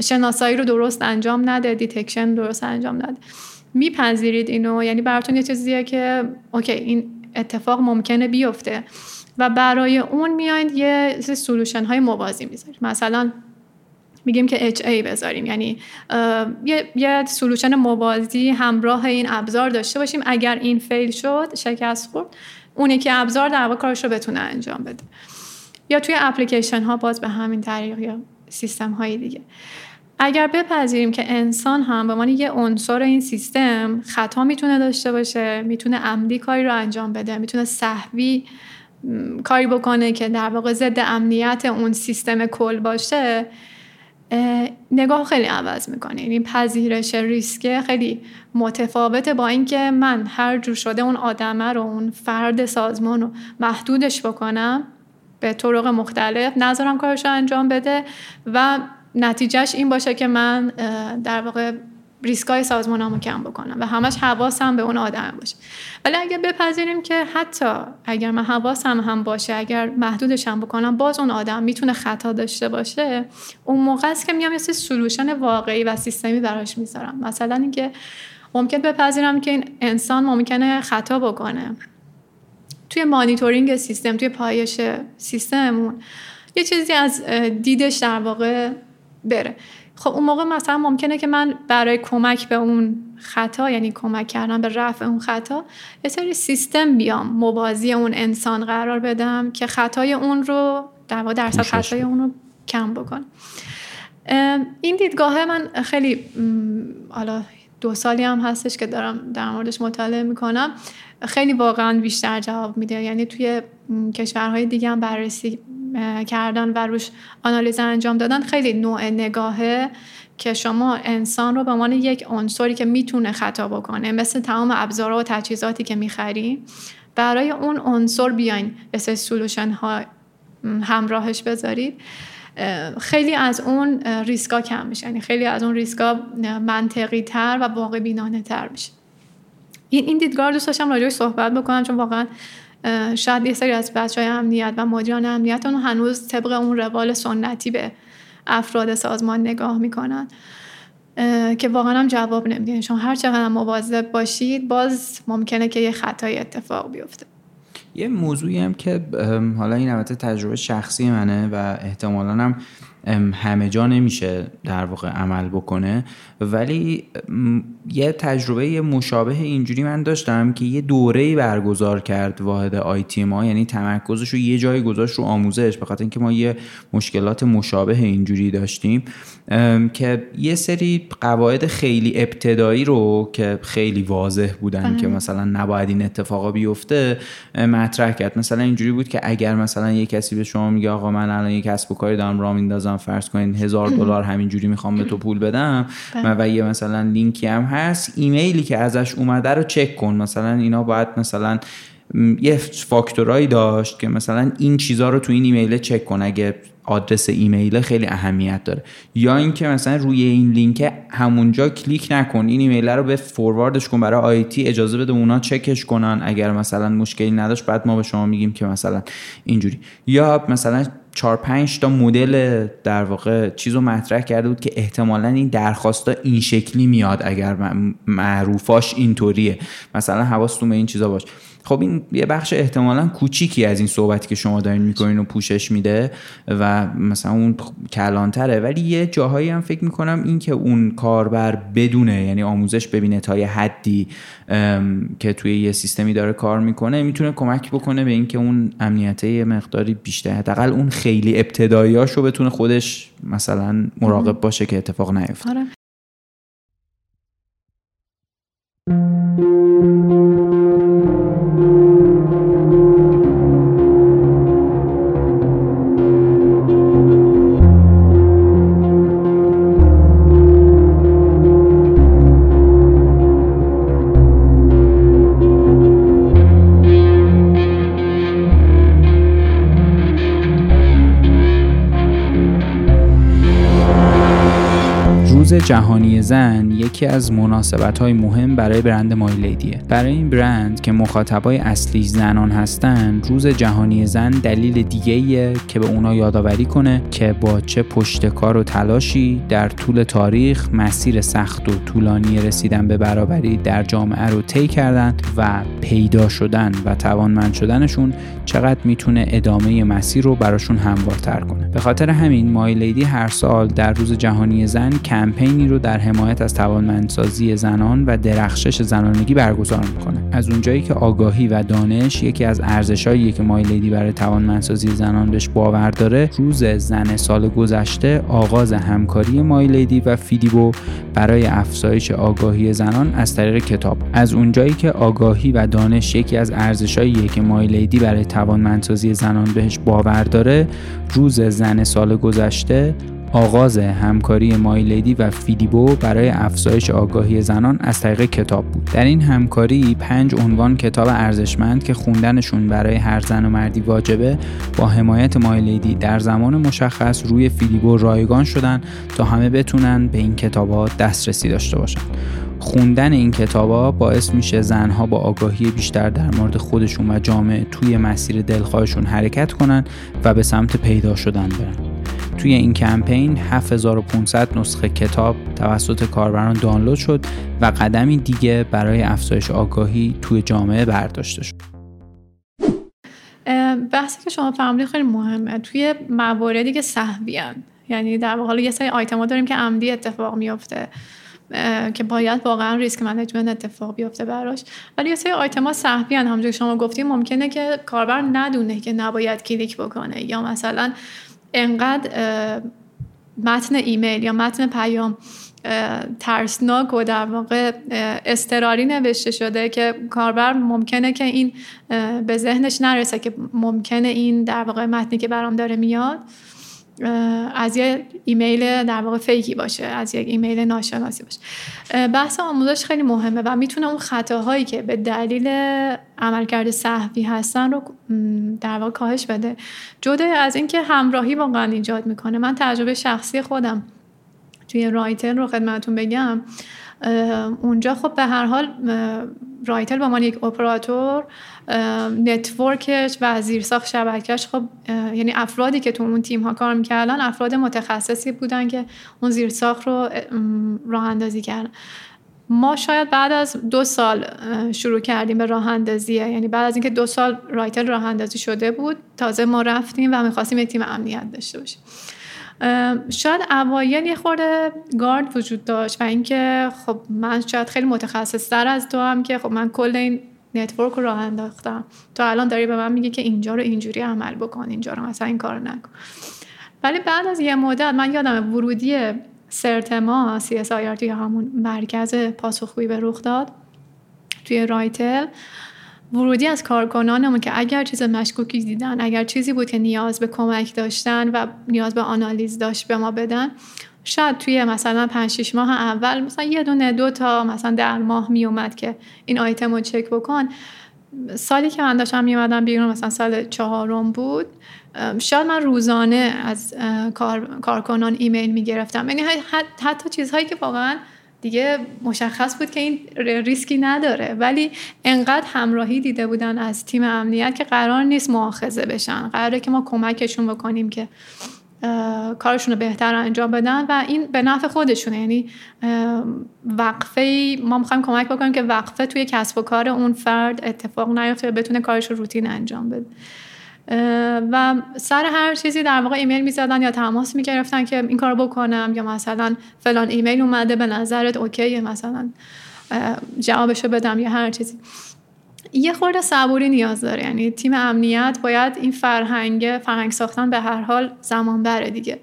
شناسایی رو درست انجام نده detection درست انجام نده. میپذیرید اینو؟ یعنی براتون یه چیزیه که OK این اتفاق ممکنه بیفته. و برای اون میایید یه solution های موازی می‌ذارید. مثلا میگیم که HA بذاریم. یعنی یه, یه solution موازی همراه این ابزار داشته باشیم. اگر این fail شد شکست خورد اونی که ابزار در واقع کارش رو بتونه انجام بده. یا توی اپلیکیشن ها باز به همین طریق یا سیستم های دیگه. اگر بپذیریم که انسان هم به عنوان یه عنصر این سیستم خطا می‌تونه داشته باشه می‌تونه عمدی کاری رو انجام بده می‌تونه سهوی کاری بکنه که در واقع ضد امنیت اون سیستم کل باشه نگاه خیلی عوض می‌کنه یعنی پذیرش ریسک خیلی متفاوته با اینکه من هر جور شده اون آدمه رو اون فرد سازمان رو محدودش بکنم به طرق مختلف نظرم کارش رو انجام بده و نتیجهش این باشه که من در واقع ریسکای سازمانمو کم بکنم و همش حواسم به اون آدم باشه. ولی اگر بپذیریم که حتی اگر من حواسم هم باشه اگر محدودش هم بکنم باز اون آدم می‌تونه خطا داشته باشه. اون موقع است که میام یه سلوشن واقعی و سیستمی براش می‌ذارم. مثلا اینکه ممکن بپذیرم که این انسان ممکنه خطا بکنه. توی مانیتورینگ سیستم توی پایش سیستممون یه چیزی از دیدش در واقع بره. خب اون موقع مثلا ممکنه که من برای کمک به اون خطا یعنی کمک کردن به رفع اون خطا یه سری سیستم بیام موازی اون انسان قرار بدم که خطای اون رو در درصد خطای اون رو کم بکن. این دیدگاه من خیلی حالا دو سالی هم هستش که دارم در موردش مطالعه می‌کنم. خیلی واقعا بیشتر جواب میده. یعنی توی کشورهای دیگه هم بررسی کردن و روش آنالیز انجام دادن خیلی نوع نگاهه که شما انسان رو به عنوان یک عنصری که می‌تونه خطا بکنه مثل تمام ابزارها و تجهیزاتی که می‌خری برای اون عنصر بیاین مثل سولوشن ها همراهش بذارید. خیلی از اون ریسکا کم میشه یعنی خیلی از اون ریسکا منطقی تر و واقع بینانه تر میشه. این دیدگاه دوست داشتم راجعش صحبت بکنم چون واقعا شاید یه سری از بچه های امنیت و مدیران امنیت اون هنوز طبق اون روال سنتی به افراد سازمان نگاه می‌کنن. که واقعا هم جواب نمیدین. شما هر چقدر مواظب باشید باز ممکنه که یه خطای اتفاق بیفته. یه موضوعی هم که حالا این البته تجربه شخصی منه و احتمالا هم همه جا نمیشه در واقع عمل بکنه. ولی یه تجربه مشابه اینجوری من داشتم که یه دوره برگزار کرد واحد آیتی ما. یعنی تمرکزش رو یه جایی گذاشت رو آموزش به خاطر اینکه ما یه مشکلات مشابه اینجوری داشتیم. که یه سری قواعد خیلی ابتدایی رو که خیلی واضح بودن که مثلا نباید این اتفاقا بیفته مطرح کرد. مثلا اینجوری بود که اگر مثلا یه کسی به شما میگه آقا من الان یه کسب و کاری دارم راه میندازم فرض کنین هزار دلار همینجوری می‌خوام به تو پول بدم بله. و یه مثلا لینکی هم هست ایمیلی که ازش اومده رو چک کن. مثلا اینا باید مثلا یه فاکتورایی داشت که مثلا این چیزها رو تو این ایمیل چک کن. اگه آدرس ایمیل خیلی اهمیت داره. یا اینکه مثلا روی این لینک همونجا کلیک نکن. این ایمیل رو به فورواردش کن برای IT اجازه بده اونا چکش کنن. اگر مثلا مشکلی نداشت بعد ما به شما میگیم که مثلا اینجوری. یا مثلا چهار پنج تا مدل در واقع چیز رو مطرح کرده بود که احتمالا این درخواستا این شکلی میاد اگر معروفاش اینطوریه. مثلا حواستون به این چیزا باش. خب این یه بخش احتمالا کوچیکی از این صحبتی که شما دارین می‌کنین و پوشش میده و مثلا اون کلانتره. ولی یه جاهایی هم فکر می‌کنم این که اون کاربر بدونه یعنی آموزش ببینه تا یه حدی که توی یه سیستمی داره کار می‌کنه می‌تونه کمک بکنه به اینکه اون امنیته یه مقداری بیشتر حداقل اون خیلی ابتداییاشو بتونه خودش مثلا مراقب باشه که اتفاق نیفته جهانی زن یکی از مناسبت های مهم برای برند مایلیدیه برای این برند که مخاطبای اصلی زنان هستند روز جهانی زن دلیل دیگه که به اونا یادآوری کنه که با چه پشتکار و تلاشی در طول تاریخ مسیر سخت و طولانی رسیدن به برابری در جامعه رو طی کردن و پیدا شدن و توانمند شدنشون چقدر می‌تونه ادامه مسیر رو براشون هموارتر کنه. به خاطر همین مایلیدی هر سال در روز جهانی زن کمپین کمپینی رو در حمایت از توانمندسازی زنان و درخشش زنانگی برگزار می‌کنه. از اونجایی که آگاهی و دانش یکی از ارزشهاییه که مایلیدی برای توانمندسازی زنان بهش باور داره روز زن سال گذشته آغاز همکاری مایلیدی و فیدیبو برای افزایش آگاهی زنان از طریق کتاب. از اونجایی که آگاهی و دانش یکی از ارزشهاییه که مایلیدی برای توانمندسازی زنان بهش باور داره روز زن سال گذشته آغاز همکاری مایلیدی و فیدیبو برای افزایش آگاهی زنان از طریق کتاب بود. در این همکاری پنج عنوان کتاب ارزشمند که خوندنشون برای هر زن و مردی واجبه با حمایت مایلیدی در زمان مشخص روی فیدیبو رایگان شدن تا همه بتونن به این کتابات دسترسی داشته باشن. خوندن این کتابا باعث میشه زنها با آگاهی بیشتر در مورد خودشون و جامعه توی مسیر دلخواهشون حرکت کنن و به سمت پیدا شدن برن. توی این کمپین 7500 نسخه کتاب توسط کاربران دانلود شد و قدمی دیگه برای افزایش آگاهی توی جامعه برداشته شد. بحثی که شما فرمودید خیلی مهمه. توی مواردی که سهوی‌ان یعنی در واقع یه سری آیتم ها داریم که عمدی اتفاق میفته که باید واقعا risk management اتفاق بیفته براش. ولی یه سری آیتم ها سهوی هم همونجوری شما گفتیم ممکنه که کاربر ندونه که نباید کلیک بکنه یا مثلا انقدر متن ایمیل یا متن پیام ترسناک و در واقع اضطراری نوشته شده که کاربر ممکنه که این به ذهنش نرسه که ممکنه این در واقع متنی که برام داره میاد. از یه ایمیل در واقع fake ی باشه از یک ایمیل ناشناسی باشه. بحث آموزش خیلی مهمه و می‌تونه اون خطاهایی که به دلیل عملکرد سهوی هستن رو در واقع کاهش بده. جدا از اینکه همراهی واقعا ایجاد می‌کنه. من تجربه شخصی خودم توی رایتل رو خدمتون بگم. اونجا خب به هر حال رایتل به عنوان یک اپراتور network ش و زیرساخت شبکهش خب یعنی افرادی که تو اون تیم ها کار می‌کردن افراد متخصصی بودن که اون زیرساخت رو راه اندازی کردن. ما شاید بعد از دو سال شروع کردیم به راه اندازیه یعنی بعد از اینکه دو سال رایتل راه اندازی شده بود تازه ما رفتیم و می‌خواستیم یک تیم امنیت داشته باشیم. شاید اوایل یه خورده گارد وجود داشت و اینکه خب من شاید خیلی متخصص تر از تو هم که خب من کل این network رو راه انداختم. تو الان داری به من میگی که اینجا رو اینجوری عمل بکن اینجا رو مثلا این کار نکن. ولی بعد از یه مدت من یادم ورودی CERT ما CSIRT یا همون مرکز پاسخگویی به رخداد توی رایتل. ورودی از کارکنانمون که اگر چیز مشکوکی دیدن اگر چیزی بود که نیاز به کمک داشتن و نیاز به آنالیز داشت به ما بدن شاید توی مثلا 5 6 ماه اول مثلا یه دونه دو تا مثلا در ماه می اومد که این آیتم رو چک بکن. سالی که من داشتم میومدم بیرون مثلا سال چهارم بود. شاید من روزانه از کار، کارکنان ایمیل می‌گرفتم. یعنی حتی چیزهایی که واقعا دیگه مشخص بود که این ریسکی نداره. ولی انقدر همراهی دیده بودن از تیم امنیت که قرار نیست مؤاخذه بشن. قراره که ما کمکشون بکنیم که کارشون رو بهتر انجام بدن و این به نفع خودشونه. یعنی وقفه ما می‌خوایم کمک بکنیم که وقفه توی کسب و کار اون فرد اتفاق نیفته و بتونه کارش رو روتین انجام بده. و سر هر چیزی در واقع ایمیل می‌زدن یا تماس می‌گرفتن که این کار بکنم یا مثلا فلان ایمیل اومده به نظرت اوکیه مثلا جوابشو بدم یا هر چیزی. یه خورده صبوری نیاز داره. یعنی تیم امنیت باید این فرهنگ فرهنگ ساختن به هر حال زمان بره دیگه.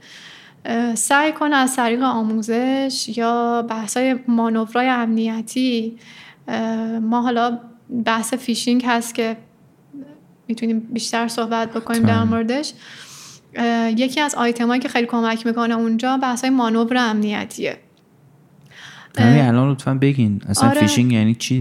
سعی کنه از طریق آموزش یا بحثای مانورای امنیتی ما حالا بحث فیشینگ هست که می‌تونیم بیشتر صحبت بکنیم در موردش. یکی از آیتم هایی که خیلی کمک می‌کنه اونجا بحث های مانور امنیتیه. همین الان لطفا بگین. اصلا آره. فیشینگ یعنی چی؟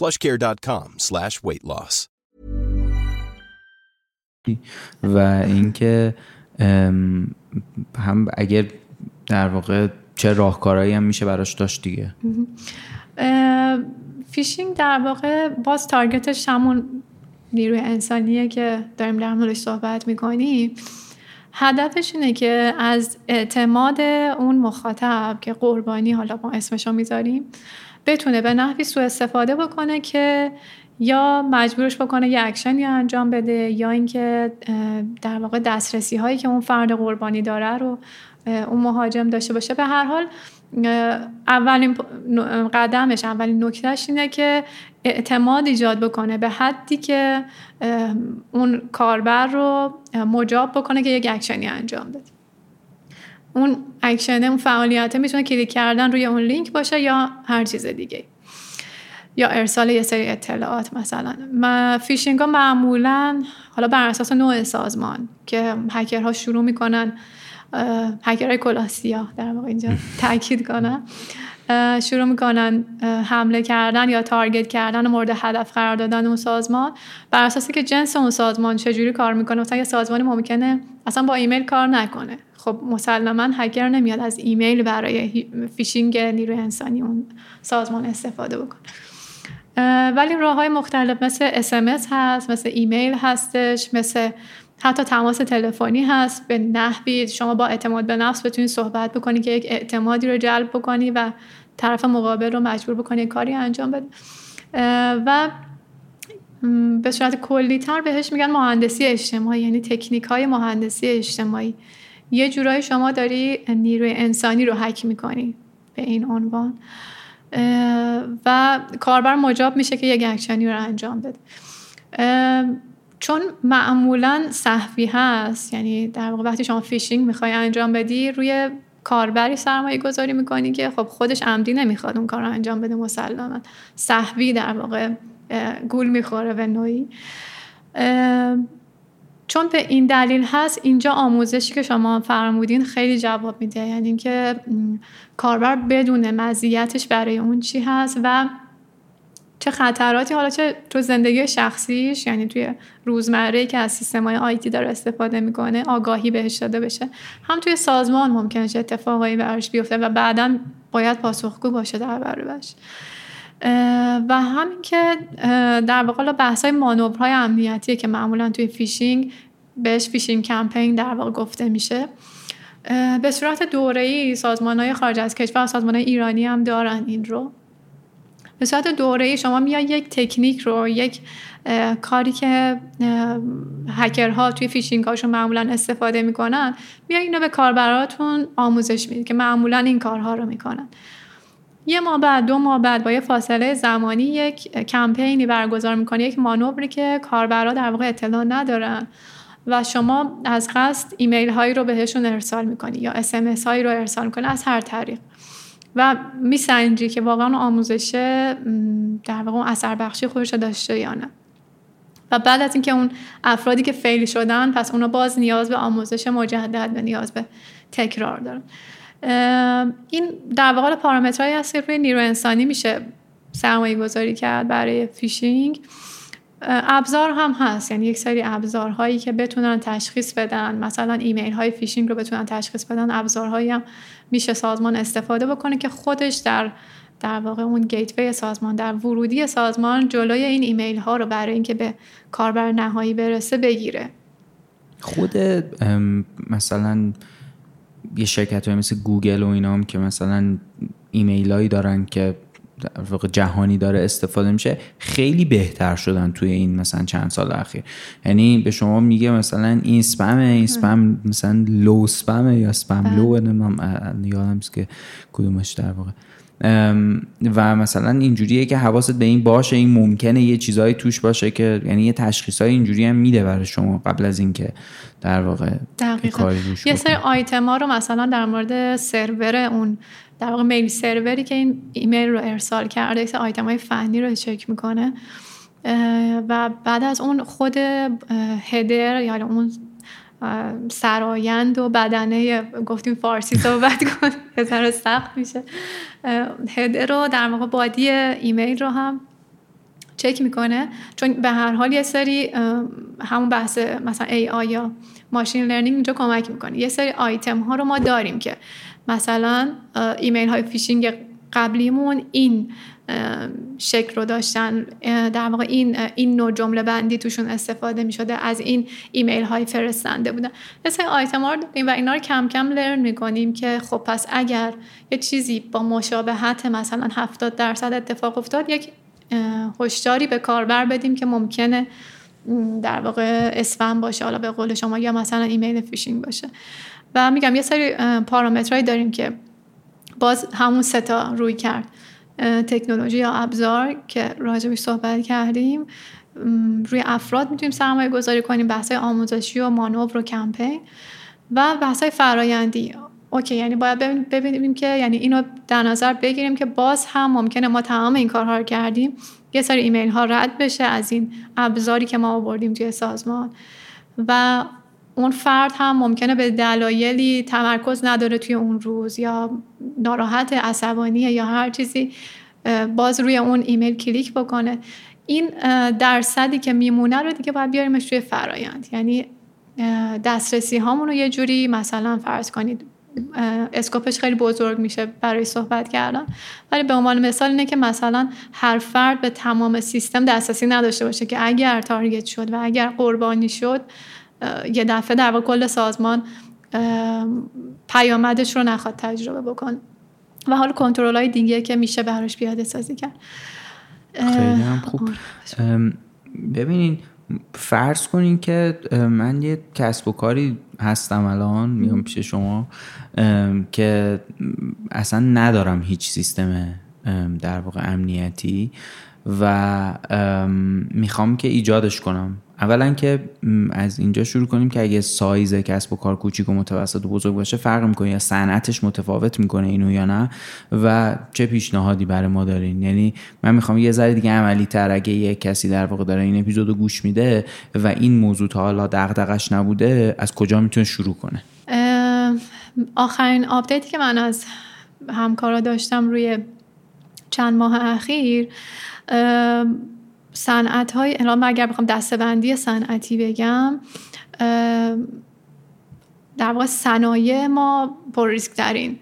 plushcare.com slash weight loss. و اینکه هم اگر در واقع چه راهکارهایی هم میشه براش داشت دیگه فیشینگ در واقع باز تارگتش همون نیروی انسانیه که داریم در موردش صحبت می‌کنیم هدفش اینه که از اعتماد اون مخاطب که قربانی حالا ما اسمشو می‌ذاریم بتونه به نحوی سوء استفاده بکنه که یا مجبورش بکنه یه اکشنی انجام بده یا اینکه در واقع دسترسی هایی که اون فرد قربانی داره رو اون مهاجم داشته باشه. به هر حال اولین قدمش اولین نکتهش اینه که اعتماد ایجاد بکنه به حدی که اون کاربر رو مجاب بکنه که یک اکشنی انجام بده. اون اکشنه اون فعالیت می‌تونه کلیک کردن روی اون لینک باشه یا هر چیز دیگه. یا ارسال یه سری اطلاعات مثلا. ما فیشینگ ها معمولا حالا بر اساس نوع سازمان که هکرها شروع می‌کنن هکرهای کلاه سیاه در واقع اینجا [laughs] تاکید کنن شروع می‌کنن حمله کردن یا target کردن و مورد هدف قرار دادن اون سازمان. بر اساسی که جنس اون سازمان چجوری کار می‌کنه مثلا یه سازمانی ممکنه اصلا با ایمیل کار نکنه. خب مسلما هکر نمیاد از ایمیل برای فیشینگ نیروی انسانی اون سازمان استفاده بکنه. ولی راه های مختلف مثل SMS هست مثل ایمیل هستش مثل حتی تماس تلفنی هست به نحوی شما با اعتماد به نفس بتونید صحبت بکنی که یک اعتمادی رو جلب بکنی و طرف مقابل رو مجبور بکنی کاری انجام بده و به صورت کلی تر بهش میگن مهندسی اجتماعی یعنی تکنیک های مهندسی اجتماعی. یه جورایی شما داری نیروی انسانی رو حک می‌کنی به این عنوان. و کاربر مجاب میشه که یک اکشنی رو انجام بده. چون معمولا صحفی هست یعنی در واقع وقتی شما فیشینگ می‌خوای انجام بدی روی کاربری سرمایه گذاری می‌کنی که خب خودش عمدی نمی‌خواد اون کار رو انجام بده مسلما. صحفی در واقع گول می‌خوره به نوعی. چون به این دلیل هست اینجا آموزشی که شما فرمودین خیلی جواب میده. یعنی اینکه کاربر بدون مزیتش برای اون چی هست و چه خطراتی حالا چه تو زندگی شخصیش یعنی توی روزمره که از سیستم های آیتی داره استفاده می‌کنه آگاهی بهش داده بشه. هم توی سازمان ممکنه چه اتفاقایی براش بیفته و بعدا باید پاسخگو باشه در برابرش. و همین که در واقع بحث های مانورهای امنیتی که معمولا توی فیشینگ بهش phishing campaign در واقع گفته میشه. به صورت دوره‌ای سازمان های خارج از کشور سازمان های ایرانی هم دارن این رو. به صورت دوره شما میای یک تکنیک رو یک کاری که هکرها توی فیشینگ هاشون معمولا استفاده می‌کنن میای اینو به کاربراتون آموزش می‌دید که معمولا این کارها رو می‌کنن. یه ماه بعد دو ماه بعد با یه فاصله زمانی یک کمپینی برگزار می‌کنه یک مانوری که کاربرا در واقع اطلاع ندارن و شما از قصد ایمیل هایی رو بهشون ارسال می‌کنی یا اسمس هایی رو ارسال می‌کنی از هر طریق. و میسنجی که واقعا آموزش در واقع اثر بخشی خودش داشته یا نه. و بعد از اینکه اون افرادی که فیل شدن پس اونا باز نیاز به آموزش مجدد و نیاز به تکرار دارن. این در واقع پارامترهایی هست که روی نیرو انسانی میشه سرمایه گذاری کرد برای فیشینگ. ابزار هم هست. یعنی یک سری ابزارهایی که بتونن تشخیص بدن. مثلا ایمیل های فیشینگ رو بتونن تشخیص بدن. ابزارهایی هم میشه سازمان استفاده بکنه که خودش در در واقع اون gateway سازمان در ورودی سازمان جلوی این ایمیل ها رو برای اینکه به کاربر نهایی برسه بگیره. خود مثلا یه شرکت های مثل گوگل و اینا هم که مثلا ایمیل هایی دارن که واقع جهانی داره استفاده میشه خیلی بهتر شدن توی این مثلا چند سال اخیر. یعنی به شما میگه مثلا این سپم این سپم مثلا low spam یا spam low یادم که کدومش در واقع. و مثلا اینجوریه که حواست به این باشه این ممکنه یه چیزایی توش باشه که یعنی یه تشخیصای اینجوری هم میده برای شما قبل از اینکه در واقع دقیقا. یه سری آیتم ها رو مثلا در مورد سرور اون در واقع میل سروری که این ایمیل رو ارسال کرده یه آیتم های فنی رو چک می‌کنه و بعد از اون خود هدر یا اون سرایند و بدنه گفتیم فارسی صحبت [laughs] کن یه سخت میشه. هدر رو در واقع بادی ایمیل رو هم چک می‌کنه. چون به هر حال یه سری همون بحث مثلا AI یا machine learning اینجا کمک می‌کنه. یه سری آیتم ها رو ما داریم که مثلا ایمیل های فیشینگ قبلیمون این شکل رو داشتن. در واقع این این نوع جمله بندی توشون استفاده می شده از این ایمیل های فرستنده بودن. مثل آیتم ها و اینا رو کم کم learn می کنیم که خب پس اگر یه چیزی با مشابهت مثلا 70 درصد اتفاق افتاد یک هشداری به کاربر بدیم که ممکنه در واقع اسفم باشه حالا به قول شما یا مثلا ایمیل فیشینگ باشه. و میگم یه سری پارامترهایی داریم که باز همون سه تا رویکرد. تکنولوژی یا ابزار که راجبش صحبت کردیم روی افراد می‌تونیم سرمایه گذاری کنیم بحث آموزشی و مانور و کمپین و بحث فرایندی. اوکی یعنی باید ببینیم که یعنی اینو در نظر بگیریم که باز هم ممکنه ما تمام این کارها رو کردیم. یه سری ایمیل ها رد بشه از این ابزاری که ما آوردیم توی سازمان. و اون فرد هم ممکنه به دلایلی تمرکز نداره توی اون روز یا ناراحت عصبانیه یا هر چیزی باز روی اون ایمیل کلیک بکنه. این درصدی که میمونه رو دیگه باید بیاریمش توی فرایند. یعنی دسترسی هامون رو یه جوری مثلا فرض کنید اسکوپش خیلی بزرگ میشه برای صحبت کردن. ولی به عنوان مثال اینه که مثلا هر فرد به تمام سیستم دسترسی نداشته باشه که اگر تارگت شد و اگر قربانی شد یه دفعه در کل سازمان پیامدش رو نخواد تجربه بکن و حالا کنترل های دیگه که میشه براش پیاده سازی کرد. خیلی هم خوب. ببینین فرض کنین که من یه کسب و کاری هستم الان میام پیش شما که اصلا ندارم هیچ سیستم در واقع امنیتی و می‌خوام که ایجادش کنم. اولا که از اینجا شروع کنیم که اگه سایز کسب و کار کوچیک و متوسط و بزرگ باشه فرق می‌کنه یا صنعتش متفاوت می‌کنه اینو یا نه و چه پیشنهادی برای ما دارین یعنی من می‌خوام یه ذره دیگه عملی تر اگه یه کسی در واقع داره این اپیزودو گوش میده و این موضوع تا حالا دغدغش نبوده از کجا می‌تونه شروع کنه؟ آخرین update ی که من از همکارا داشتم روی چند ماه اخیر صنعت های الان اگر بخوام دسته بندی صنعتی بگم در واقع صنایع ما پر ریسک ترین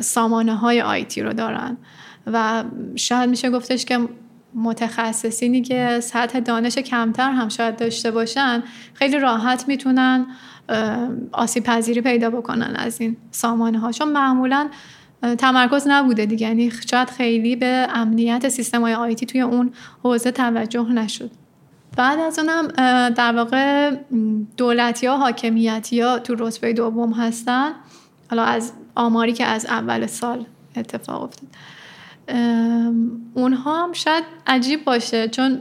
سامانه های IT رو دارن. و شاید میشه گفتش که متخصصینی که سطح دانش کمتر هم شاید داشته باشن خیلی راحت می‌تونن آسیب پذیری پیدا بکنن از این سامانه ها چون معمولا تمرکز نبوده دیگه. یعنی شاید خیلی به امنیت سیستم های آیتی توی اون حوزه توجه نشد. بعد از اونم در واقع دولتی ها حاکمیتی ها تو رتبه دوم هستن. حالا از آماری که از اول سال اتفاق افتاد. اونها هم شاید عجیب باشه چون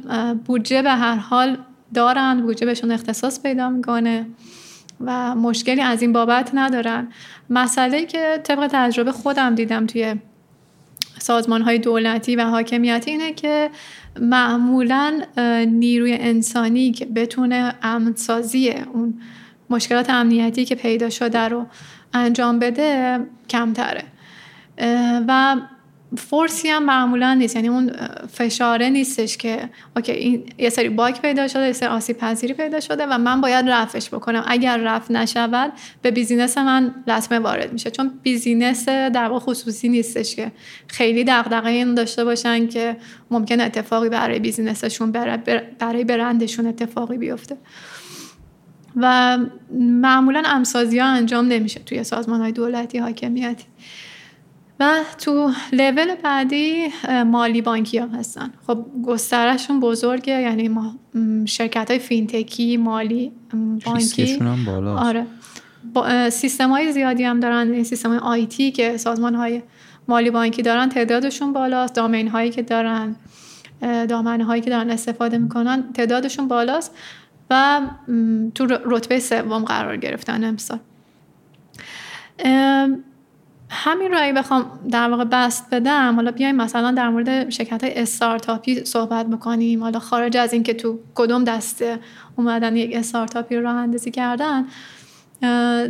بودجه به هر حال دارن. بودجه بهشون اختصاص پیدا می‌کنه. و مشکلی از این بابت ندارن. مسئله که طبق تجربه خودم دیدم توی سازمان های دولتی و حاکمیتی اینه که معمولا نیروی انسانی که بتونه امنسازی اون مشکلات امنیتی که پیدا شده رو انجام بده کمتره. و force ی هم معمولا نیست. یعنی اون فشاره نیستش که اوکی این یه سری bug پیدا شده یه سری آسیب پذیری پیدا شده و من باید رفعش بکنم. اگر رفع نشود به business من لطمه وارد میشه. چون business در واقع خصوصی نیستش که خیلی دغدغه این داشته باشن که ممکن اتفاقی برای business شون برای برندشون اتفاقی بیفته. و معمولا امن سازی ها انجام نمیشه توی سازمان های دولتی حاکمیتی. و تو لول بعدی مالی بانکی ها هستن. خب گسترشون بزرگه یعنی ما شرکت های فینتکی مالی بانکی. هم بالا آره. با سیستم های زیادی هم دارن سیستم های آیتی که سازمان های مالی بانکی دارن تعدادشون بالاست. دامین هایی که دارن دامنه هایی که دارن استفاده می‌کنن تعدادشون بالاست. و تو رتبه سوم قرار گرفتن امسال. همین اگه بخوام در واقع بست بدم حالا بیایم مثلا در مورد شرکت های استارتاپی صحبت بکنیم. حالا خارج از اینکه تو کدوم دسته اومدن یک استارتاپی راه اندازی کردن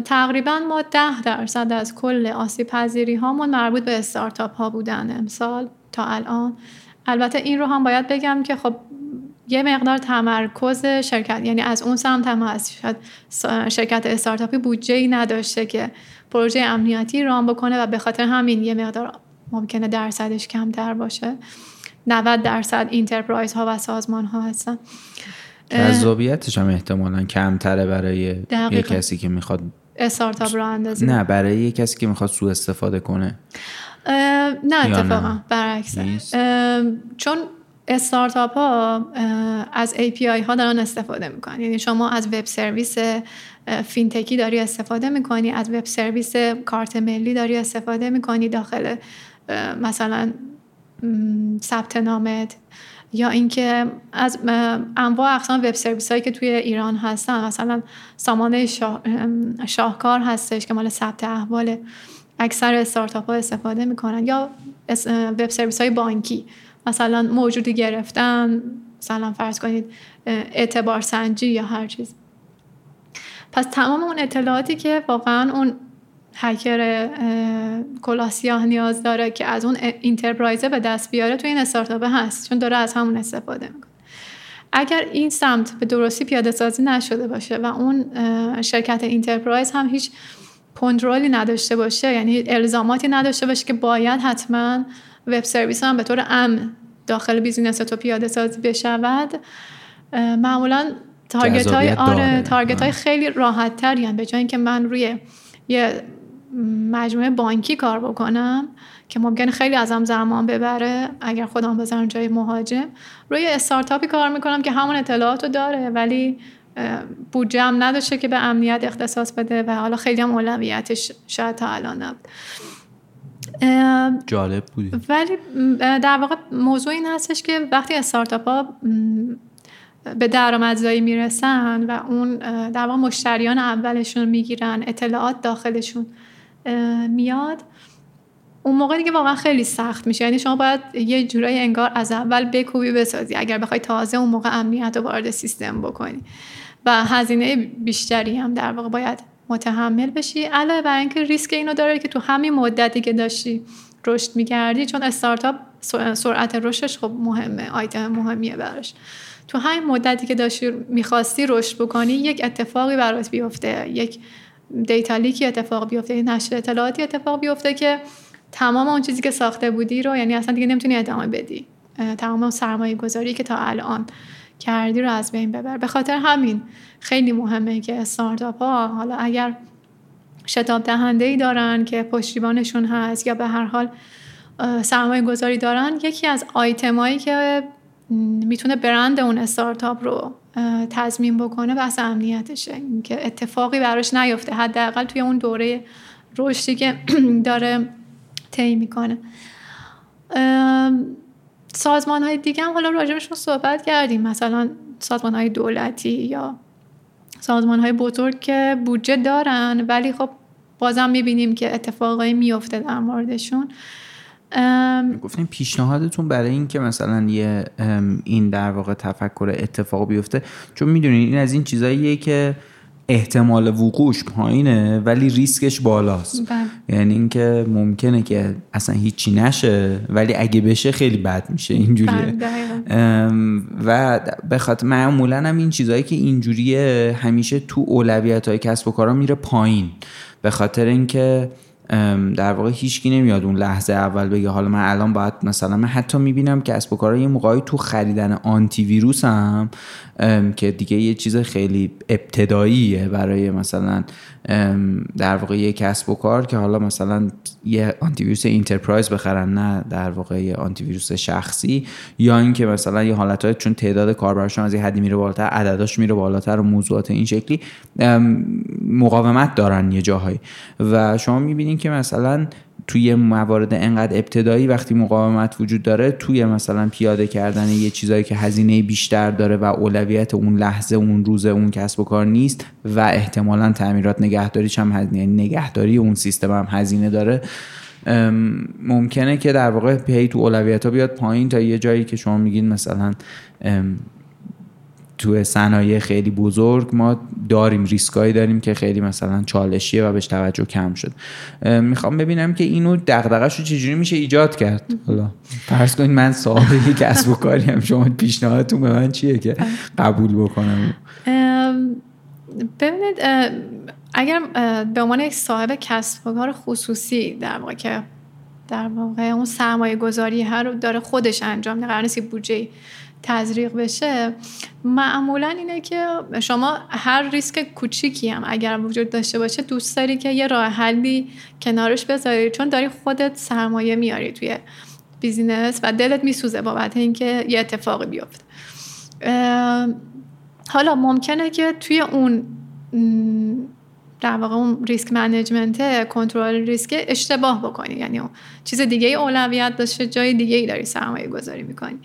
تقریبا ما ده درصد از کل آسیب پذیری هامون مربوط به استارتاپ ها بودن امسال تا الان. البته این رو هم باید بگم که خب یه مقدار تمرکز شرکت یعنی از اون سمت هم هست. شرکت استارتاپی بودجه ای نداشته که پروژه امنیتی run بکنه و به خاطر همین یه مقدار ممکنه درصدش کمتر باشه. 90 درصد enterprise ها و سازمان ها هستن جذابیتش هم احتمالا کمتره برای یه کسی که می‌خواد استارتاپ راه اندازی. نه برای یه کسی که می‌خواد سوء استفاده کنه. نه اتفاقا برعکس چون استارتاپ ها از API ها دارن استفاده می‌کنن. یعنی شما از web service fintech ی داری استفاده می‌کنی از web service کارت ملی داری استفاده می‌کنی داخل مثلا ثبت نامت. یا اینکه از انواع اقسام web service هایی که توی ایران هستن مثلا سامانه شاه، شاهکار هستش که مال ثبت احوال اکثر استارتاپ ها استفاده می‌کنن. یا web service های بانکی. مثلا موجودی گرفتن مثلا فرض کنید اعتبار سنجی یا هر چیز. پس تمام اون اطلاعاتی که واقعا اون هکر کلاه سیاه نیاز داره که از اون enterprise ه به دست بیاره توی این استارتاپ هست چون داره از همون استفاده می‌کنه. اگر این سمت به درستی پیاده سازی نشده باشه و اون شرکت enterprise هم هیچ کنترلی نداشته باشه یعنی الزاماتی نداشته باشه که باید حتما web service هم به طور امن داخل business تو پیاده سازی بشود. معمولا target های آره target های خیلی راحت تری به جای اینکه من روی یه مجموعه بانکی کار بکنم که ممکنه خیلی ازم زمان ببره اگر خودم بذارم جای مهاجم روی استارتاپی کار می‌کنم که همون اطلاعات رو داره ولی بودجه هم نداشته که به امنیت اختصاص بده و حالا خیلی هم اولویتش شاید تا الان نبود. جالب بودی. ولی در واقع موضوع این هستش که وقتی استارتاپ ها به درآمدزایی می‌رسن و اون در واقع مشتریان اولشون می‌گیرن اطلاعات داخلشون میاد اون موقع دیگه واقعا خیلی سخت میشه. یعنی شما باید یه جورایی انگار از اول بکوبی بسازی اگر بخوای تازه اون موقع امنیت رو وارد سیستم بکنی. و هزینه بیشتری هم در واقع باید متحمل بشی علاوه بر اینکه ریسک اینو داره که تو همین مدتی که داشتی رشد می‌کردی چون استارتاپ سرعت رشدش خب مهمه آیتم مهمیه براش. تو همین مدتی که داشتی می‌خواستی رشد بکنی یک اتفاقی برات بیفته یک دیتا لیکی اتفاق بیفته یک نشر اطلاعاتی اتفاق بیفته که تمام اون چیزی که ساخته بودی رو یعنی اصلا دیگه نمی‌تونی ادامه بدی. تمام سرمایه گذاری که تا الان کردی رو از بین ببر. به خاطر همین خیلی مهمه که استارتاپ ها حالا اگر شتاب دهنده ای دارن که پشتیبانشون هست یا به هر حال سرمایه گذاری دارن یکی از آیتمایی که می‌تونه برند اون استارتاپ رو تضمین بکنه بحث امنیتشه. که اتفاقی براش نیفته. حداقل توی اون دوره رشدی که [clears throat] داره طی می‌کنه. سازمان های دیگه هم حالا راجبشون صحبت کردیم. مثلا سازمان های دولتی یا سازمان های بزرگ که بودجه دارن ولی خب بازم می‌بینیم که اتفاقایی میفته در موردشون. گفتیم پیشنهادتون برای این که مثلا یه این در واقع تفکر اتفاق بیفته. چون می‌دونین این از این چیزاییه که احتمال وقوعش پایینه ولی ریسکش بالاست. بله. یعنی اینکه ممکنه که اصلا هیچی نشه ولی اگه بشه خیلی بد میشه اینجوریه. بله، و به خاطر معمولا هم این چیزهایی که اینجوریه همیشه تو اولویت های کسب و کارا میره پایین. به خاطر اینکه در واقع هیچکی نمیاد اون لحظه اول بگه حالا من الان باید مثلا من حتی می‌بینم که کسب و کارا یه موقعی تو خریدن آنتی ویروس هم که دیگه یه چیز خیلی ابتداییه برای مثلا در واقع یه کسب و کار که حالا مثلا یه آنتی ویروس enterprise بخرن نه در واقع یه آنتی ویروس شخصی یا اینکه مثلا یه حالتهای چون تعداد کاربرشون از یه حدی میره بالاتر عدداش میره بالاتر و موضوعات این شکلی مقاومت دارن یه جاهایی. و شما می‌بینین که مثلا توی موارد انقدر ابتدایی وقتی مقاومت وجود داره توی مثلا پیاده کردن یه چیزایی که هزینه بیشتر داره و اولویت اون لحظه اون روز اون کسب و کار نیست و احتمالا تعمیرات نگهداریش هم هزینه یعنی نگهداری اون سیستم هم هزینه داره ممکنه که در واقع پی تو اولویت ها بیاد پایین تا یه جایی که شما میگین مثلا تو صنایع خیلی بزرگ ما داریم ریسکایی داریم که خیلی مثلا چالشیه و بهش توجه کم شد. می‌خوام ببینم که اینو دغدغه‌شو چجوری میشه ایجاد کرد. حالا فرض کنید من صاحب یک کسب و کاری هم شما پیشنهادتون به من چیه که قبول بکنم؟ ببینید اگر به عنوان یک صاحب کسب و کار خصوصی در واقع که در واقع اون سرمایه گذاری هر رو داره خودش انجام میده قرار نیست بودجه تزریق بشه معمولا اینه که شما هر ریسک کوچیکی هم اگر وجود داشته باشه دوست داری که یه راه حلی کنارش بذاری چون داری خودت سرمایه میاری توی بیزینس و دلت میسوزه بابت اینکه یه اتفاقی بیفته. حالا ممکنه که توی اون در واقع اون risk management کنترل ریسک اشتباه بکنی. یعنی چیز دیگه اولویت داشته جای دیگه ای داری سرمایه گذاری می‌کنی.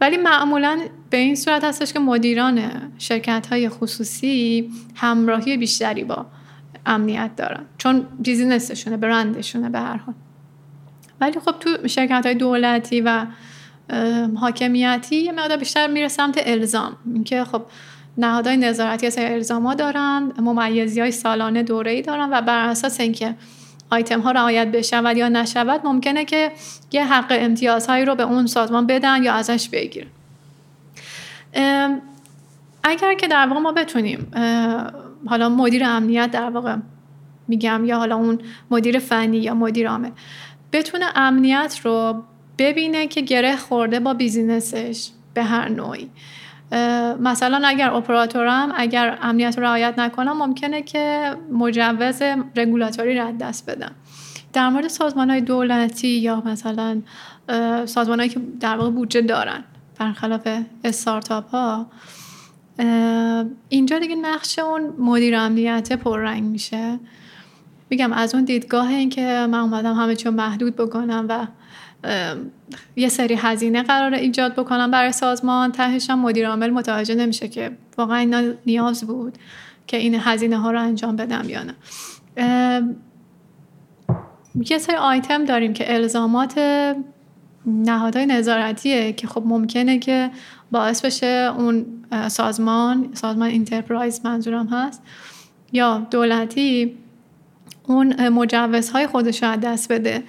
ولی معمولا به این صورت هستش که مدیران شرکت های خصوصی همراهی بیشتری با امنیت دارن چون business شونه برندشونه به هر حال. ولی خب تو شرکت های دولتی و حاکمیتی یه مقدار بیشتر میره سمت الزام. اینکه خب نهادهای نظارتی از الزاما دارن ممیزی های سالانه دوره ای دارن و بر اساس اینکه آیتم ها رعایت بشود یا نشود ممکنه که یه حق امتیازهایی رو به اون سازمان بدن یا ازش بگیرن. اگر که در واقع ما بتونیم حالا مدیر امنیت در واقع میگم یا حالا اون مدیر فنی یا مدیر عامل بتونه امنیت رو ببینه که گره خورده با بیزینسش به هر نوعی. مثلا اگر اپراتورم اگر امنیت رو رعایت نکنم ممکنه که مجوز رگولاتوری رد دست بدم. در مورد سازمان های دولتی یا مثلا سازمان که در واقع بودجه دارن برخلاف استارتاپ ها اینجا دیگه نقش اون مدیر امنیت پررنگ میشه. میگم از اون دیدگاه این که من اومدم همه چون محدود بکنم و یه سری هزینه قرار ایجاد بکنم برای سازمان. تهش هم مدیر عامل متوجه نمیشه که واقعا اینا نیاز بود که این هزینه ها رو انجام بدم یا نه. یه سری آیتم داریم که الزامات نهادهای نظارتیه که خب ممکنه که باعث بشه اون سازمان سازمان انترپرایز منظورم هست یا دولتی اون مجوزهای خودش رو دست بده.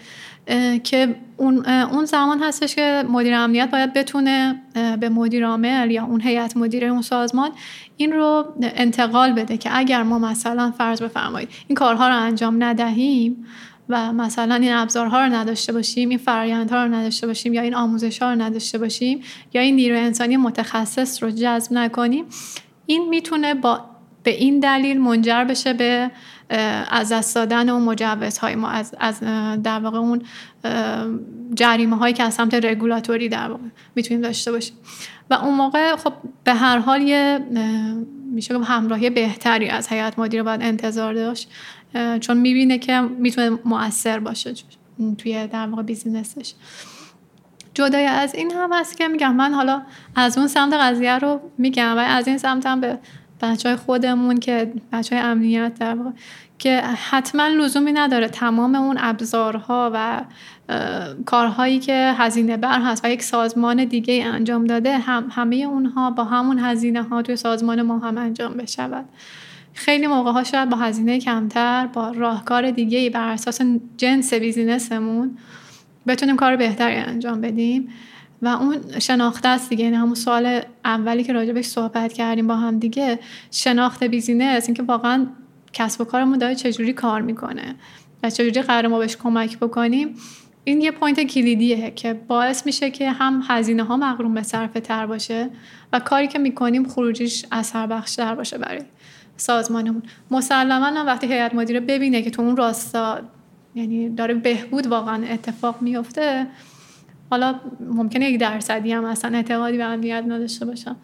که اون, اون زمان هستش که مدیر امنیت باید بتونه به مدیر عامل یا اون هیئت مدیره اون سازمان این رو انتقال بده که اگر ما مثلا فرض بفرمایید این کارها رو انجام ندهیم و مثلا این ابزارها رو نداشته باشیم این فرایندها رو نداشته باشیم یا این آموزش ها رو نداشته باشیم یا این نیروی انسانی متخصص رو جذب نکنیم این می‌تونه با به این دلیل منجر بشه به از دست دادن اون مجوزهای ما از, از در واقع اون جریمه هایی که از سمت رگولاتوری در واقع می‌تونیم داشته باشیم. و اون موقع خب به هر حال یه میشه همراهی بهتری از هیئت مدیره باید انتظار داشت چون می‌بینه که می‌تونه مؤثر باشه توی در واقع بیزینسش. جدای از این هم هست که میگم من حالا از اون سمت قضیه رو میگم و از این سمت هم به بچه های خودمون که بچه های امنیت در واقع که حتما لزومی نداره تمام اون ابزارها و کارهایی که هزینه بر هست و یک سازمان دیگه انجام داده هم همه اونها با همون هزینه ها توی سازمان ما هم انجام بشود. خیلی موقع ها شاید با هزینه کمتر با راهکار دیگه بر اساس جنس بیزینسمون بتونیم کار بهتری انجام بدیم. و اون شناخته است دیگه. یعنی همون سوال اولی که راجبش صحبت کردیم با هم دیگه شناخت business اینکه واقعا کسب و کارمون داره چجوری کار می‌کنه و چجوری قرار ما بهش کمک بکنیم. این یه point کلیدیه که باعث میشه که هم هزینه ها مقرون به صرفه تر باشه و کاری که می‌کنیم خروجیش اثر بخشتر باشه برای سازمانمون. مسلما هم وقتی هیئت مدیره ببینه که تو اون راستا یعنی داره بهبود واقعا اتفاق میفته حالا ممکنه یک درصدی هم اصلا اعتقادی به امنیت نداشته باشم.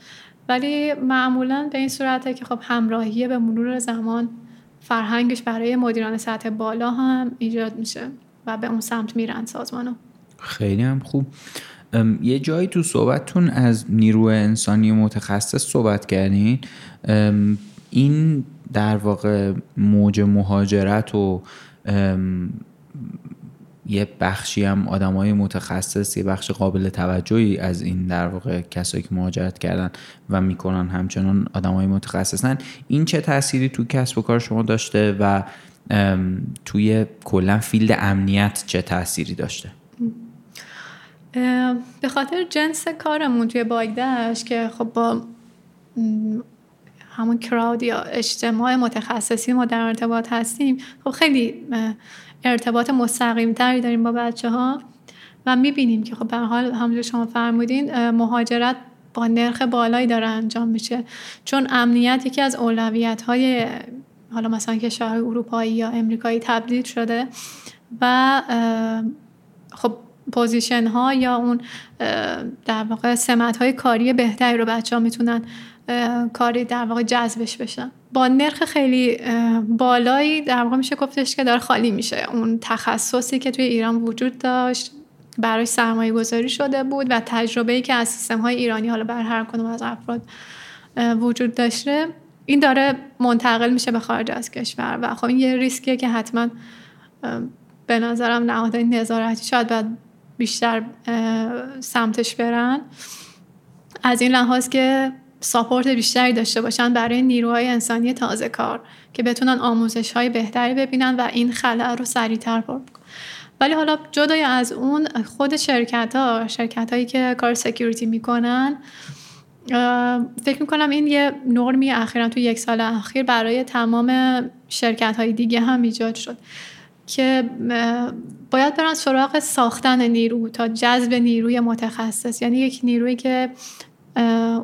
ولی معمولا به این صورته که خب همراهی به مرور زمان فرهنگش برای مدیران سطح بالا هم ایجاد میشه و به اون سمت میرن سازمانو. خیلی هم خوب. یه جایی تو صحبتتون از نیروی انسانی متخصص صحبت کردین. این در واقع موج مهاجرت و یه بخشی هم آدم های متخصص یه بخش قابل توجهی از این در واقع کسایی که مهاجرت کردن و می‌کنن همچنان آدم های متخصصن. این چه تأثیری تو کسب و کار شما داشته و توی کلا فیلد امنیت چه تأثیری داشته؟ به خاطر جنس کارمون توی بایدش که خب با همون کراود یا اجتماع متخصصی ما در ارتباط هستیم خب خیلی ارتباط مستقیم تری داریم با بچه ها و می‌بینیم که خب به حال همونجور شما فرمودین مهاجرت با نرخ بالایی داره انجام میشه. چون امنیت یکی از اولویت های حالا مثلا کشورهای اروپایی یا امریکایی تبدیل شده و خب پوزیشن ها یا اون در واقع سمت های کاری بهتری رو بچه ها می‌تونن کاری در واقع جذبش بشن با نرخ خیلی بالایی در واقع میشه گفتش که داره خالی میشه. اون تخصصی که توی ایران وجود داشت براش سرمایه گذاری شده بود و تجربه ای که از سیستم های ایرانی حالا بر هر کدوم از افراد وجود داشته این داره منتقل میشه به خارج از کشور. و خب این یه ریسکیه که حتما به نظرم نهادهای نظارتی شاید باید بیشتر سمتش برن. از این لحاظ که support بیشتری داشته باشن برای نیروهای انسانی تازه کار که بتونن آموزش های بهتری ببینن و این خلأ رو سریعتر پر ولی حالا جدای از اون خود شرکت ها شرکت هایی که کار security می‌کنن فکر می‌کنم این یه نرمی اخیرا تو یک سال اخیر برای تمام شرکت های دیگه هم ایجاد شد که باید برن سراغ ساختن نیرو تا جذب نیروی متخصص. یعنی یک نیرویی که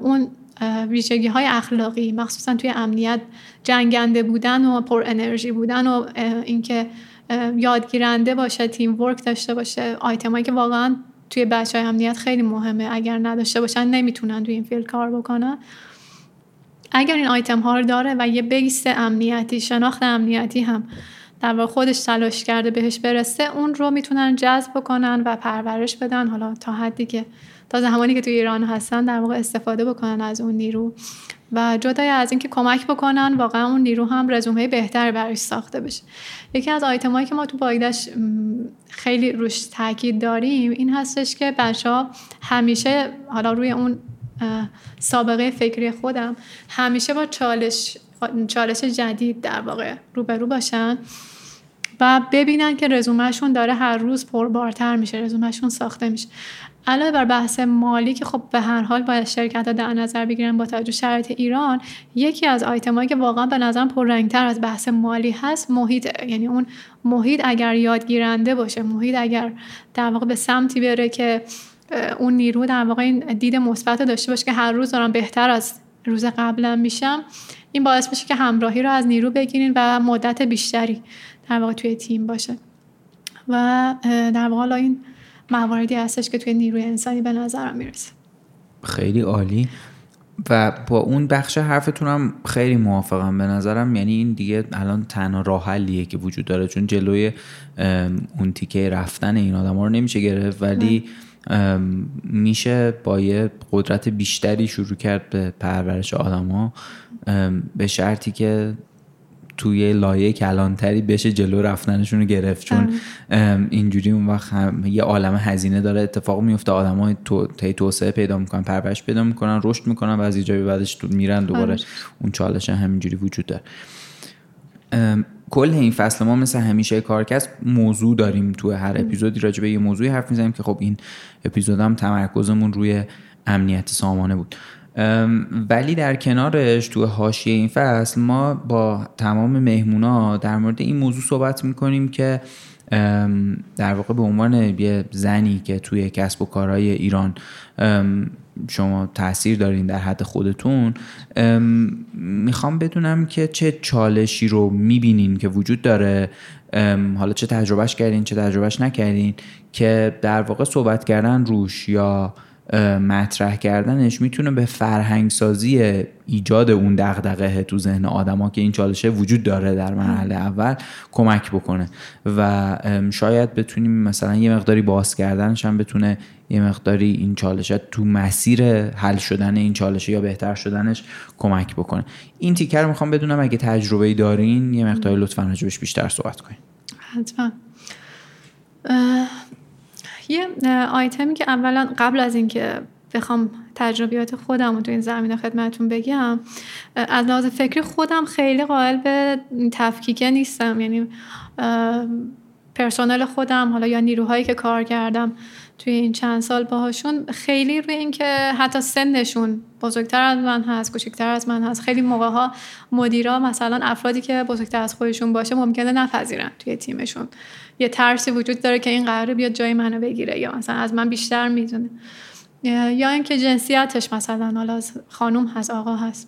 اون ویژگی های اخلاقی مخصوصا توی امنیت جنگنده بودن و پر انرژی بودن و اینکه یادگیرنده باشه تیم ورک داشته باشه. آیتمایی که واقعا توی بچه های امنیت خیلی مهمه. اگر نداشته باشن نمی‌تونن توی این فیلد کار بکنن. اگر این آیتم ها رو داره و یه بیس امنیتی شناخت امنیتی هم در واقع خودش تلاش کرده بهش برسه اون رو می‌تونن جذب بکنن و پرورش بدن. حالا تا حدی که تا زمانی که توی ایران هستن در واقع استفاده بکنن از اون نیرو و جدای از اینکه کمک بکنن واقعا اون نیرو هم رزومه بهتری برایش ساخته بشه. یکی از آیتمایی که ما تو بایدش خیلی روش تاکید داریم این هستش که بچه همیشه حالا روی اون سابقه فکری خودم همیشه با چالش چالش جدید در واقع روبرو باشن و ببینن که رزومهشون داره هر روز پربارتر میشه رزومهشون ساخته میشه. علاوه بر بحث مالی که خب به هر حال باید شرکت در نظر بگیرن با توجه شرایط ایران یکی از آیتمایی که واقعا به نظرم پررنگتر از بحث مالی هست محیطه یعنی اون محیط اگر یادگیرنده باشه محیط اگر در واقع به سمتی بره که اون نیرو در واقع این دید مثبت داشته باشه که هر روز دارم بهتر از روز قبلا میشم این باعث میشه که همراهی رو از نیرو بگیرین و مدت بیشتری در واقع توی تیم باشه. و در واقع این مواردی هستش که توی نیروی انسانی به نظرم می‌رسه. خیلی عالی. و با اون بخش حرفتون هم خیلی موافقم به نظرم. یعنی این دیگه الان تنها راه حلیه که وجود داره چون جلوی اون تیکه رفتن این آدم رو نمیشه گرفت ولی میشه با یه قدرت بیشتری شروع کرد به پرورش آدم ها به شرطی که توی لایه کلانتری بشه جلو رفتنشون رو گرفت. چون اینجوری اون وقت یه عالم هزینه داره. اتفاق میفته آدم های تو توسعه پیدا می‌کنن پرورش پیدا می‌کنن رشد می‌کنن و از ایجابی بعدش تو میرن دوباره. اون چالش همینجوری وجود داره. کل این فصل ما مثل همیشه کارکست موضوع داریم تو هر اپیزودی راجع به یه موضوعی حرف می‌زنیم که خب این اپیزود هم تمرکزمون روی امنیت سامانه بود. ولی در کنارش تو حاشیه این فصل ما با تمام مهمونا در مورد این موضوع صحبت می‌کنیم که در واقع به عنوان یه زنی که توی کسب و کارهای ایران شما تاثیر دارین در حد خودتون می‌خوام بدونم که چه چالشی رو می‌بینین که وجود داره حالا چه تجربهش کردین چه تجربهش نکردین که در واقع صحبت کردن روش یا مطرح کردنش می‌تونه به فرهنگ سازی ایجاد اون دغدغه تو ذهن آدما که این چالشه وجود داره در مرحله اول کمک بکنه. و شاید بتونیم مثلا یه مقداری باز کردنش هم بتونه یه مقداری این چالشه تو مسیر حل شدن این چالشه یا بهتر شدنش کمک بکنه. این تیکر رو می‌خوام بدونم اگه تجربه دارین یه مقداری لطفا راجبش بیشتر صحبت کنین. حتما. یه آیتمی که اولا قبل از اینکه بخوام تجربیات خودم رو تو این زمینه خدمتون بگم از لحاظ فکری خودم خیلی قائل به تفکیکه نیستم. یعنی پرسنل خودم حالا یا نیروهایی که کار کردم توی این چند سال باهاشون خیلی روی اینکه حتی سنشون بزرگتر از من هست کوچکتر از من هست. خیلی موقع ها مدیرا مثلا افرادی که بزرگتر از خودشون باشه ممکنه نپذیرن توی تیمشون. یه ترسی وجود داره که این قراره بیاد جای منو بگیره یا مثلا از من بیشتر می‌دونه. یا اینکه جنسیتش مثلا حالا خانوم هست آقا هست.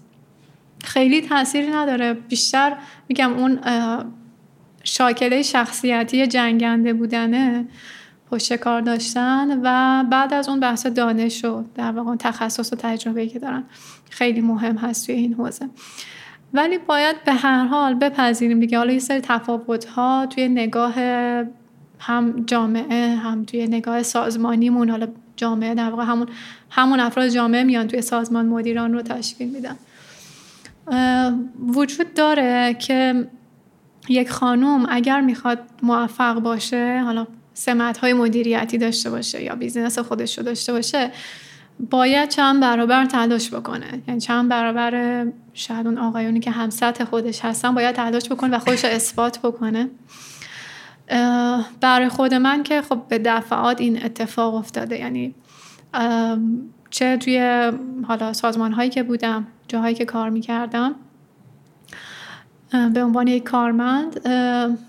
خیلی تاثیری نداره. بیشتر میگم اون شاکله شخصیتی جنگنده بودنه پشت کار داشتن و بعد از اون بحث دانش و در واقع تخصص و تجربه که دارن خیلی مهم هست توی این حوزه. ولی باید به هر حال بپذیریم دیگه. حالا یه سری تفاوت ها توی نگاه هم جامعه هم توی نگاه سازمانیمون حالا جامعه در واقع همون همون افراد جامعه میان توی سازمان مدیران رو تشکیل میدن. وجود داره که یک خانوم اگر می‌خواد موفق باشه حالا سمت های مدیریتی داشته باشه یا بیزینس خودش رو داشته باشه باید چند برابر تلاش بکنه. یعنی چند برابر شاید اون آقایونی که هم سطح خودش هستن باید تلاش بکنه و خودش اثبات بکنه. برای خود من که خب به دفعات این اتفاق افتاده. یعنی چه توی حالا سازمان هایی که بودم جاهایی که کار می‌کردم به عنوان یک کارمند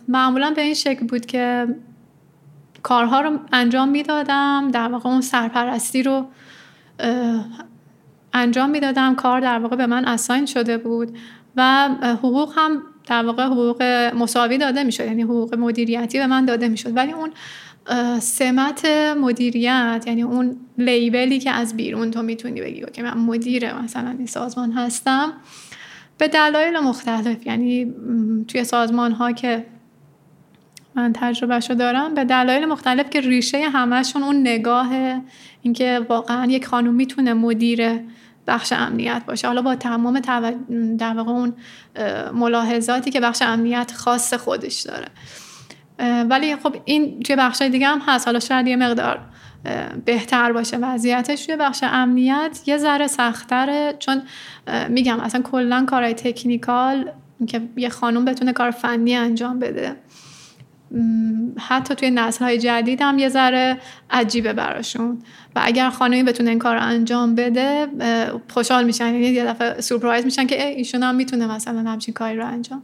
معمولا به این شکل بود که کارها رو انجام می‌دادم در واقع اون سرپرستی رو انجام می‌دادم. کار در واقع به من اساین شده بود و حقوق هم در واقع حقوق مساوی داده می‌شد. یعنی حقوق مدیریتی به من داده می‌شد. ولی اون سمت مدیریت یعنی اون لیبلی که از بیرون تو می‌تونی بگی که من مدیر مثلا این سازمان هستم به دلایل مختلف. یعنی توی سازمان ها که من تجربهشو دارم. به دلایل مختلف که ریشه همشون اون نگاه اینکه واقعا یک خانوم می‌تونه مدیر بخش امنیت باشه. حالا با تمام در واقع اون ملاحظاتی که بخش امنیت خاص خودش داره. ولی خب این توی بخش دیگه هم هست. حالا شاید یه مقدار بهتر باشه وضعیتش. توی بخش امنیت یه ذره سختره چون میگم اصلا کلا کارهای تکنیکال که یه خانوم بتونه کار فنی انجام بده. حتی توی نسل های جدید هم یه ذره عجیبه براشون. و اگر خانمی بتونه این کار رو انجام بده خوشحال میشن. یعنی یه دفعه سورپرایز میشن که ایشون هم می‌تونه مثلا همچین کاری رو انجام.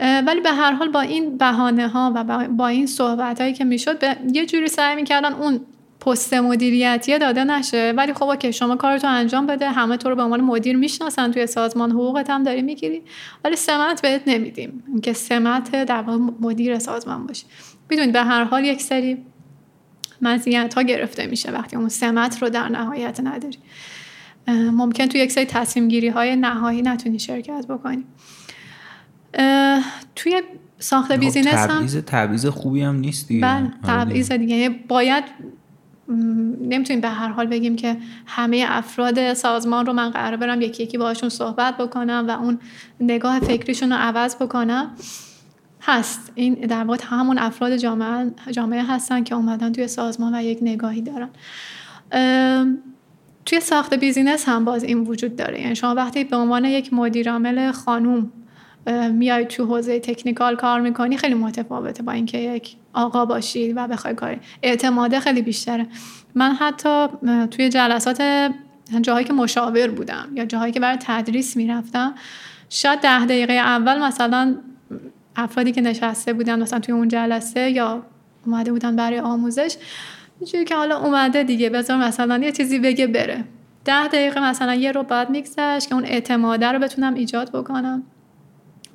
ولی به هر حال با این بهانه ها و با این صحبت هایی که می‌شد به یه جوری سعی می‌کردن اون پست مدیریتی داده نشه. ولی خب که شما کارتو انجام بده همه تو رو به عنوان مدیر می‌شناسن توی سازمان حقوقت هم داری می‌گیری. ولی سمت بهت نمیدیم. اینکه سمت در مدیر سازمان باشی. می‌دونید به هر حال یک سری مزیت ها گرفته میشه وقتی اون سمت رو در نهایت نداری. ممکن توی یک سری تصمیم گیری های نهایی نتونی شرکت بکنی. توی ساخت خب بیزینس هم تبعیض خوبی هم نیست دیگه. بله تبعیض دیگه. یعنی باید نمی‌تونیم به هر حال بگیم که همه افراد سازمان رو من قرار برم یکی یکی باشون صحبت بکنم و اون نگاه فکریشون رو عوض بکنم. هست. این در واقع همون افراد جامعه, جامعه هستن که اومدن توی سازمان و یک نگاهی دارن. توی ساخت بیزینس هم باز این وجود داره. یعنی شما وقتی به عنوان یک مدیرعامل خانوم میای تو حوزه تکنیکال کار می‌کنی خیلی متفاوته با اینکه یک آقا باشی و بخوای کاری اعتماده خیلی بیشتره. من حتی توی جلسات جاهایی که مشاور بودم یا جاهایی که برای تدریس می‌رفتم شاید ده دقیقه اول مثلا افرادی که نشسته بودن مثلا توی اون جلسه یا اومده بودن برای آموزش اینجوری که حالا اومده دیگه بذار مثلا یه چیزی بگه بره. ده دقیقه مثلا یه رو بعد میگذشت که اون اعتماده رو بتونم ایجاد بکنم.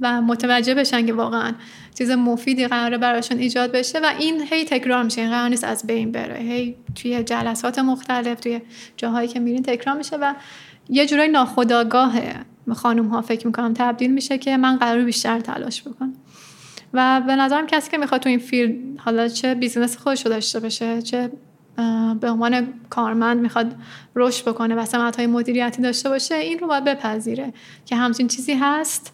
و متوجه بشن که واقعا چیز مفیدی قراره براشون ایجاد بشه و این هی تکرار میشه. این قرار نیست از بین بره. هی توی جلسات مختلف توی جاهایی که میرین تکرار میشه و یه جورای ناخودآگاه خانوم ها فکر می‌کنم تبدیل میشه که من قراره بیشتر تلاش بکنم. و به نظرم کسی که می‌خواد تو این field حالا چه business خودش داشته باشه چه به عنوان کارمند می‌خواد رشد بکنه و سمت های مدیریتی داشته باشه این رو باید بپذیره که همچین چیزی هست.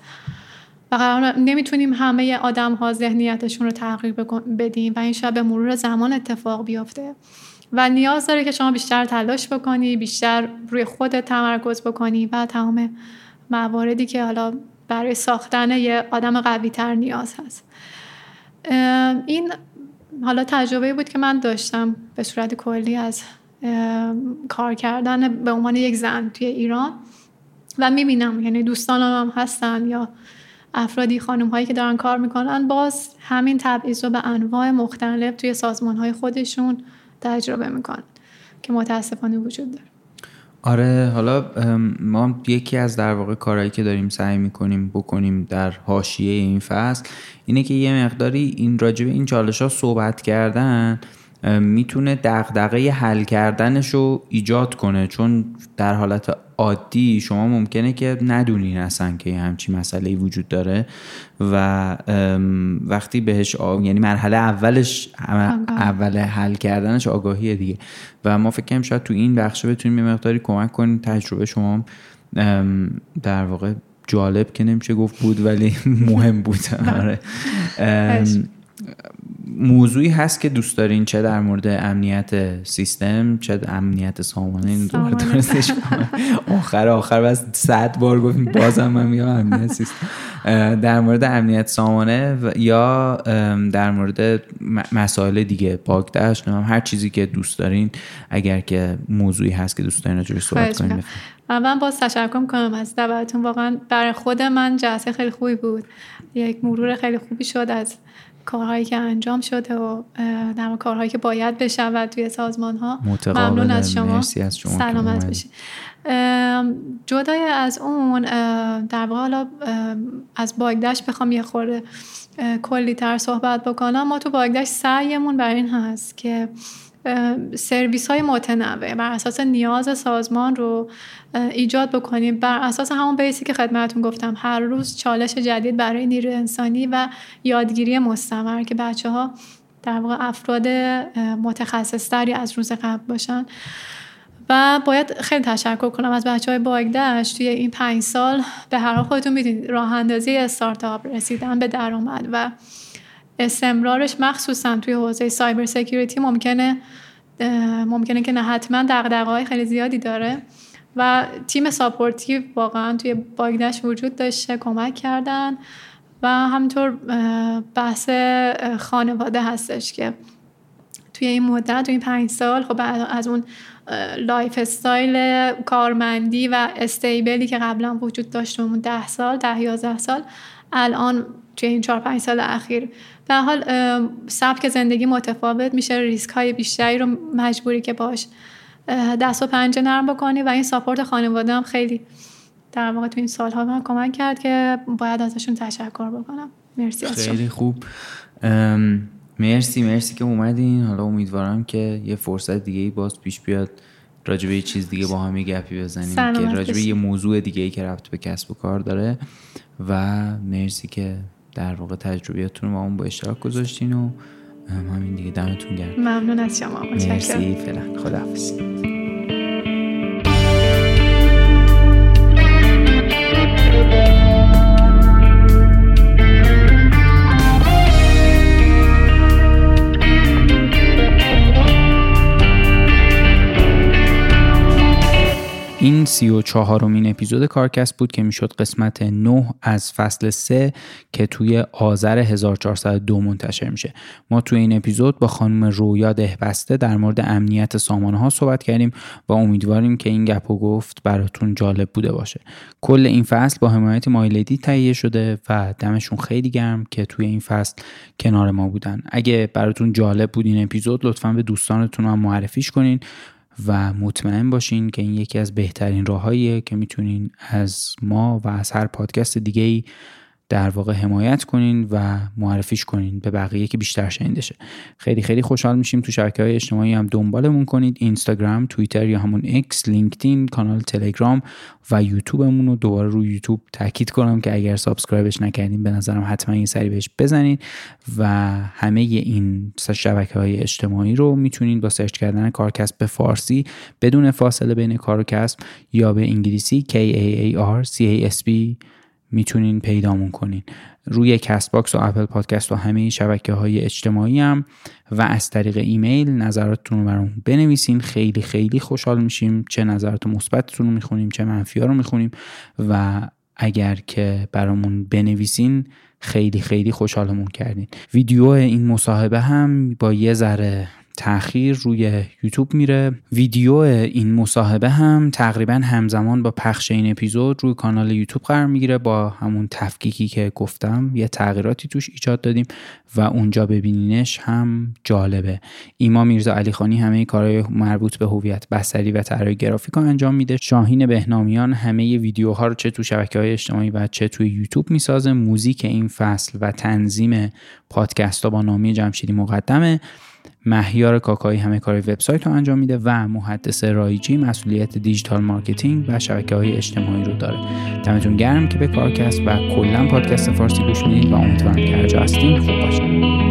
و قرار نمی‌تونیم همه آدم ها ذهنیتشون رو تغییر بدیم و این شب به مرور زمان اتفاق بیفته. و نیاز داره که شما بیشتر تلاش بکنی بیشتر روی خودت تمرکز بکنی و تمام مواردی که حالا برای ساختن یه آدم قوی تر نیاز هست. این حالا تجربه بود که من داشتم به صورت کلی از کار کردن به عنوان یک زن توی ایران. و می‌بینم یعنی دوستانم هم هستن یا افرادی خانم هایی که دارن کار می‌کنن باز همین تبعیض رو به انواع مختلف توی سازمان های خودشون تجربه می‌کنن که متاسفانه وجود داره. آره حالا ما یکی از در واقع کارهایی که داریم سعی می‌کنیم بکنیم در حاشیه این فصل اینه که یه مقداری این راجبه این چالش ها صحبت کردن می‌تونه دغدغه حل کردنش رو ایجاد کنه. چون در حالت عادی شما ممکنه که ندونین اصلا که همچی مسئله وجود داره و وقتی بهش آ... یعنی مرحله اولش اول حل کردنش آگاهیه دیگه. و ما فکر کنیم شاید تو این بخشه بتونیم یه مقداری کمک کنیم. تجربه شما در واقع جالب که نمیشه گفت بود ولی [laughs] مهم بود. آره. موضوعی هست که دوست دارین چه در مورد امنیت سیستم چه امنیت سامانه این آخر آخر بس صد بار گفتیم بازم من میگم امنیت سیستم. در مورد امنیت سامانه یا در مورد مسائل دیگه باگ داشت هر چیزی که دوست دارین اگر که موضوعی هست که دوست دارین راجعش صحبت کنین من باز تشکر کنم از دعوتتون. واقعا برای خود من جلسه خیلی خوبی بود. یک مرور خیلی خوبی شد از کارهایی که انجام شده و در کارهایی که باید بشود توی سازمان ها ممنون از شما, از شما سلامت بشید جدای از اون در واقع از باگدش بخوام یه خورده کلی تر صحبت بکنم. ما تو باگدش سعیمون بر این هست که سرویس های متنوع بر اساس نیاز سازمان رو ایجاد بکنیم. بر اساس همون بیسی که خدمتون گفتم هر روز چالش جدید برای نیروی انسانی و یادگیری مستمر که بچه ها در واقع افراد متخصص تری از روز قبل باشن. و باید خیلی تشکر کنم از بچه های باگدشت توی این پنج سال به هر حال خودتون می‌دونید راه اندازی استارتاپ رسیدن به درآمد و استمرارش مخصوصا توی حوزه cyber security ممکنه ممکنه که نه حتما دغدغه‌های خیلی زیادی داره و تیم supportive واقعا توی باگدشت وجود داشته کمک کردن و همینطور بحث خانواده هستش که توی این مدت توی این پنج سال خب از اون lifestyle کارمندی و stable ی که قبلا وجود داشت اون ده سال ده یازده سال الان توی این چهار پنج سال اخیر به هر حال سبک زندگی متفاوت میشه ریسک های بیشتری رو مجبوری که باش. دست و پنجه نرم بکنی و این support خانواده هم خیلی در واقع تو این سالها من کمک کرد که باید ازشون تشکر بکنم. مرسی از خیلی خوب. مرسی مرسی که اومدین. حالا امیدوارم که یه فرصت دیگه ای باز پیش بیاد راجبه یه چیز دیگه با هم گپی بزنیم که راجبه یه موضوع دیگه ای که رفت به کسب و کار داره. و مرسی که در واقع تجربیاتتون با اون با اشتراک گذاشتین و همین دیگه دمتون گرم. ممنون از شما. مرسی. فعلا. خداحافظ. این سی و چهارمین اپیزود کارکست بود که می‌شد قسمت 9 از فصل 3 که توی آذر 1402 منتشر میشه. ما توی این اپیزود با خانم رویا دهبسته در مورد امنیت سامانه ها صحبت کردیم و امیدواریم که این گپ و گفت براتون جالب بوده باشه. کل این فصل با حمایت مایلیدی تهیه شده و دمشون خیلی گرم که توی این فصل کنار ما بودن. اگه براتون جالب بود این اپیزود لطفا به دوستانتون هم معرفیش کنین. و مطمئن باشین که این یکی از بهترین راههاییه که می‌تونین از ما و از هر پادکست دیگه ای در واقع حمایت کنین و معرفیش کنین به بقیه که بیشتر شنیده شه خیلی خیلی خوشحال میشیم تو شبکه های اجتماعی هم دنبالمون کنید. اینستاگرام توییتر یا همون اکس لینکدین کانال تلگرام و یوتیوبمون رو دوباره روی یوتیوب تاکید کنم که اگر subscribe ش نکردین به نظرم حتما این سری بهش بزنید و همه این شبکه های اجتماعی رو می‌تونید با search کردن کارکست به فارسی بدون فاصله بین کار یا به انگلیسی K A A R C A S T می‌تونین پیدامون کنین. روی کست‌باکس و اپل پادکست و همه شبکه های اجتماعی هم و از طریق ایمیل نظراتتون رو برامون بنویسین. خیلی خیلی خوشحال میشیم. چه نظرات مثبتتون رو می‌خونیم چه منفی رو می‌خونیم و اگر که برامون بنویسین خیلی خیلی خوشحالمون کردین. ویدیو این مصاحبه هم با یه ذره تاخیر روی یوتیوب میره. ویدیو این مصاحبه هم تقریبا همزمان با پخش این اپیزود روی کانال یوتیوب قرار می‌گیره. با همون تفکیکی که گفتم یه تغییراتی توش ایجاد دادیم و اونجا ببینینش هم جالبه. ایما میرزا علی خانی همه کارهای مربوط به هویت بصری و طراحی گرافیک انجام میده. شاهین بهنامیان همه ویدیوها رو چه تو شبکه های اجتماعی و چه توی یوتیوب می‌سازه. موزیک این فصل و تنظیم پادکست با نامی جمشیدی مقدمه. مهیار کاکایی همه کار وبسایت رو انجام میده و محدث رایجی مسئولیت digital marketing و شبکه های اجتماعی رو داره. دمتون گرم که به کارکست و کلا پادکست فارسی گوش می‌دید و امیدوارم که هر جا هستین خوب باشید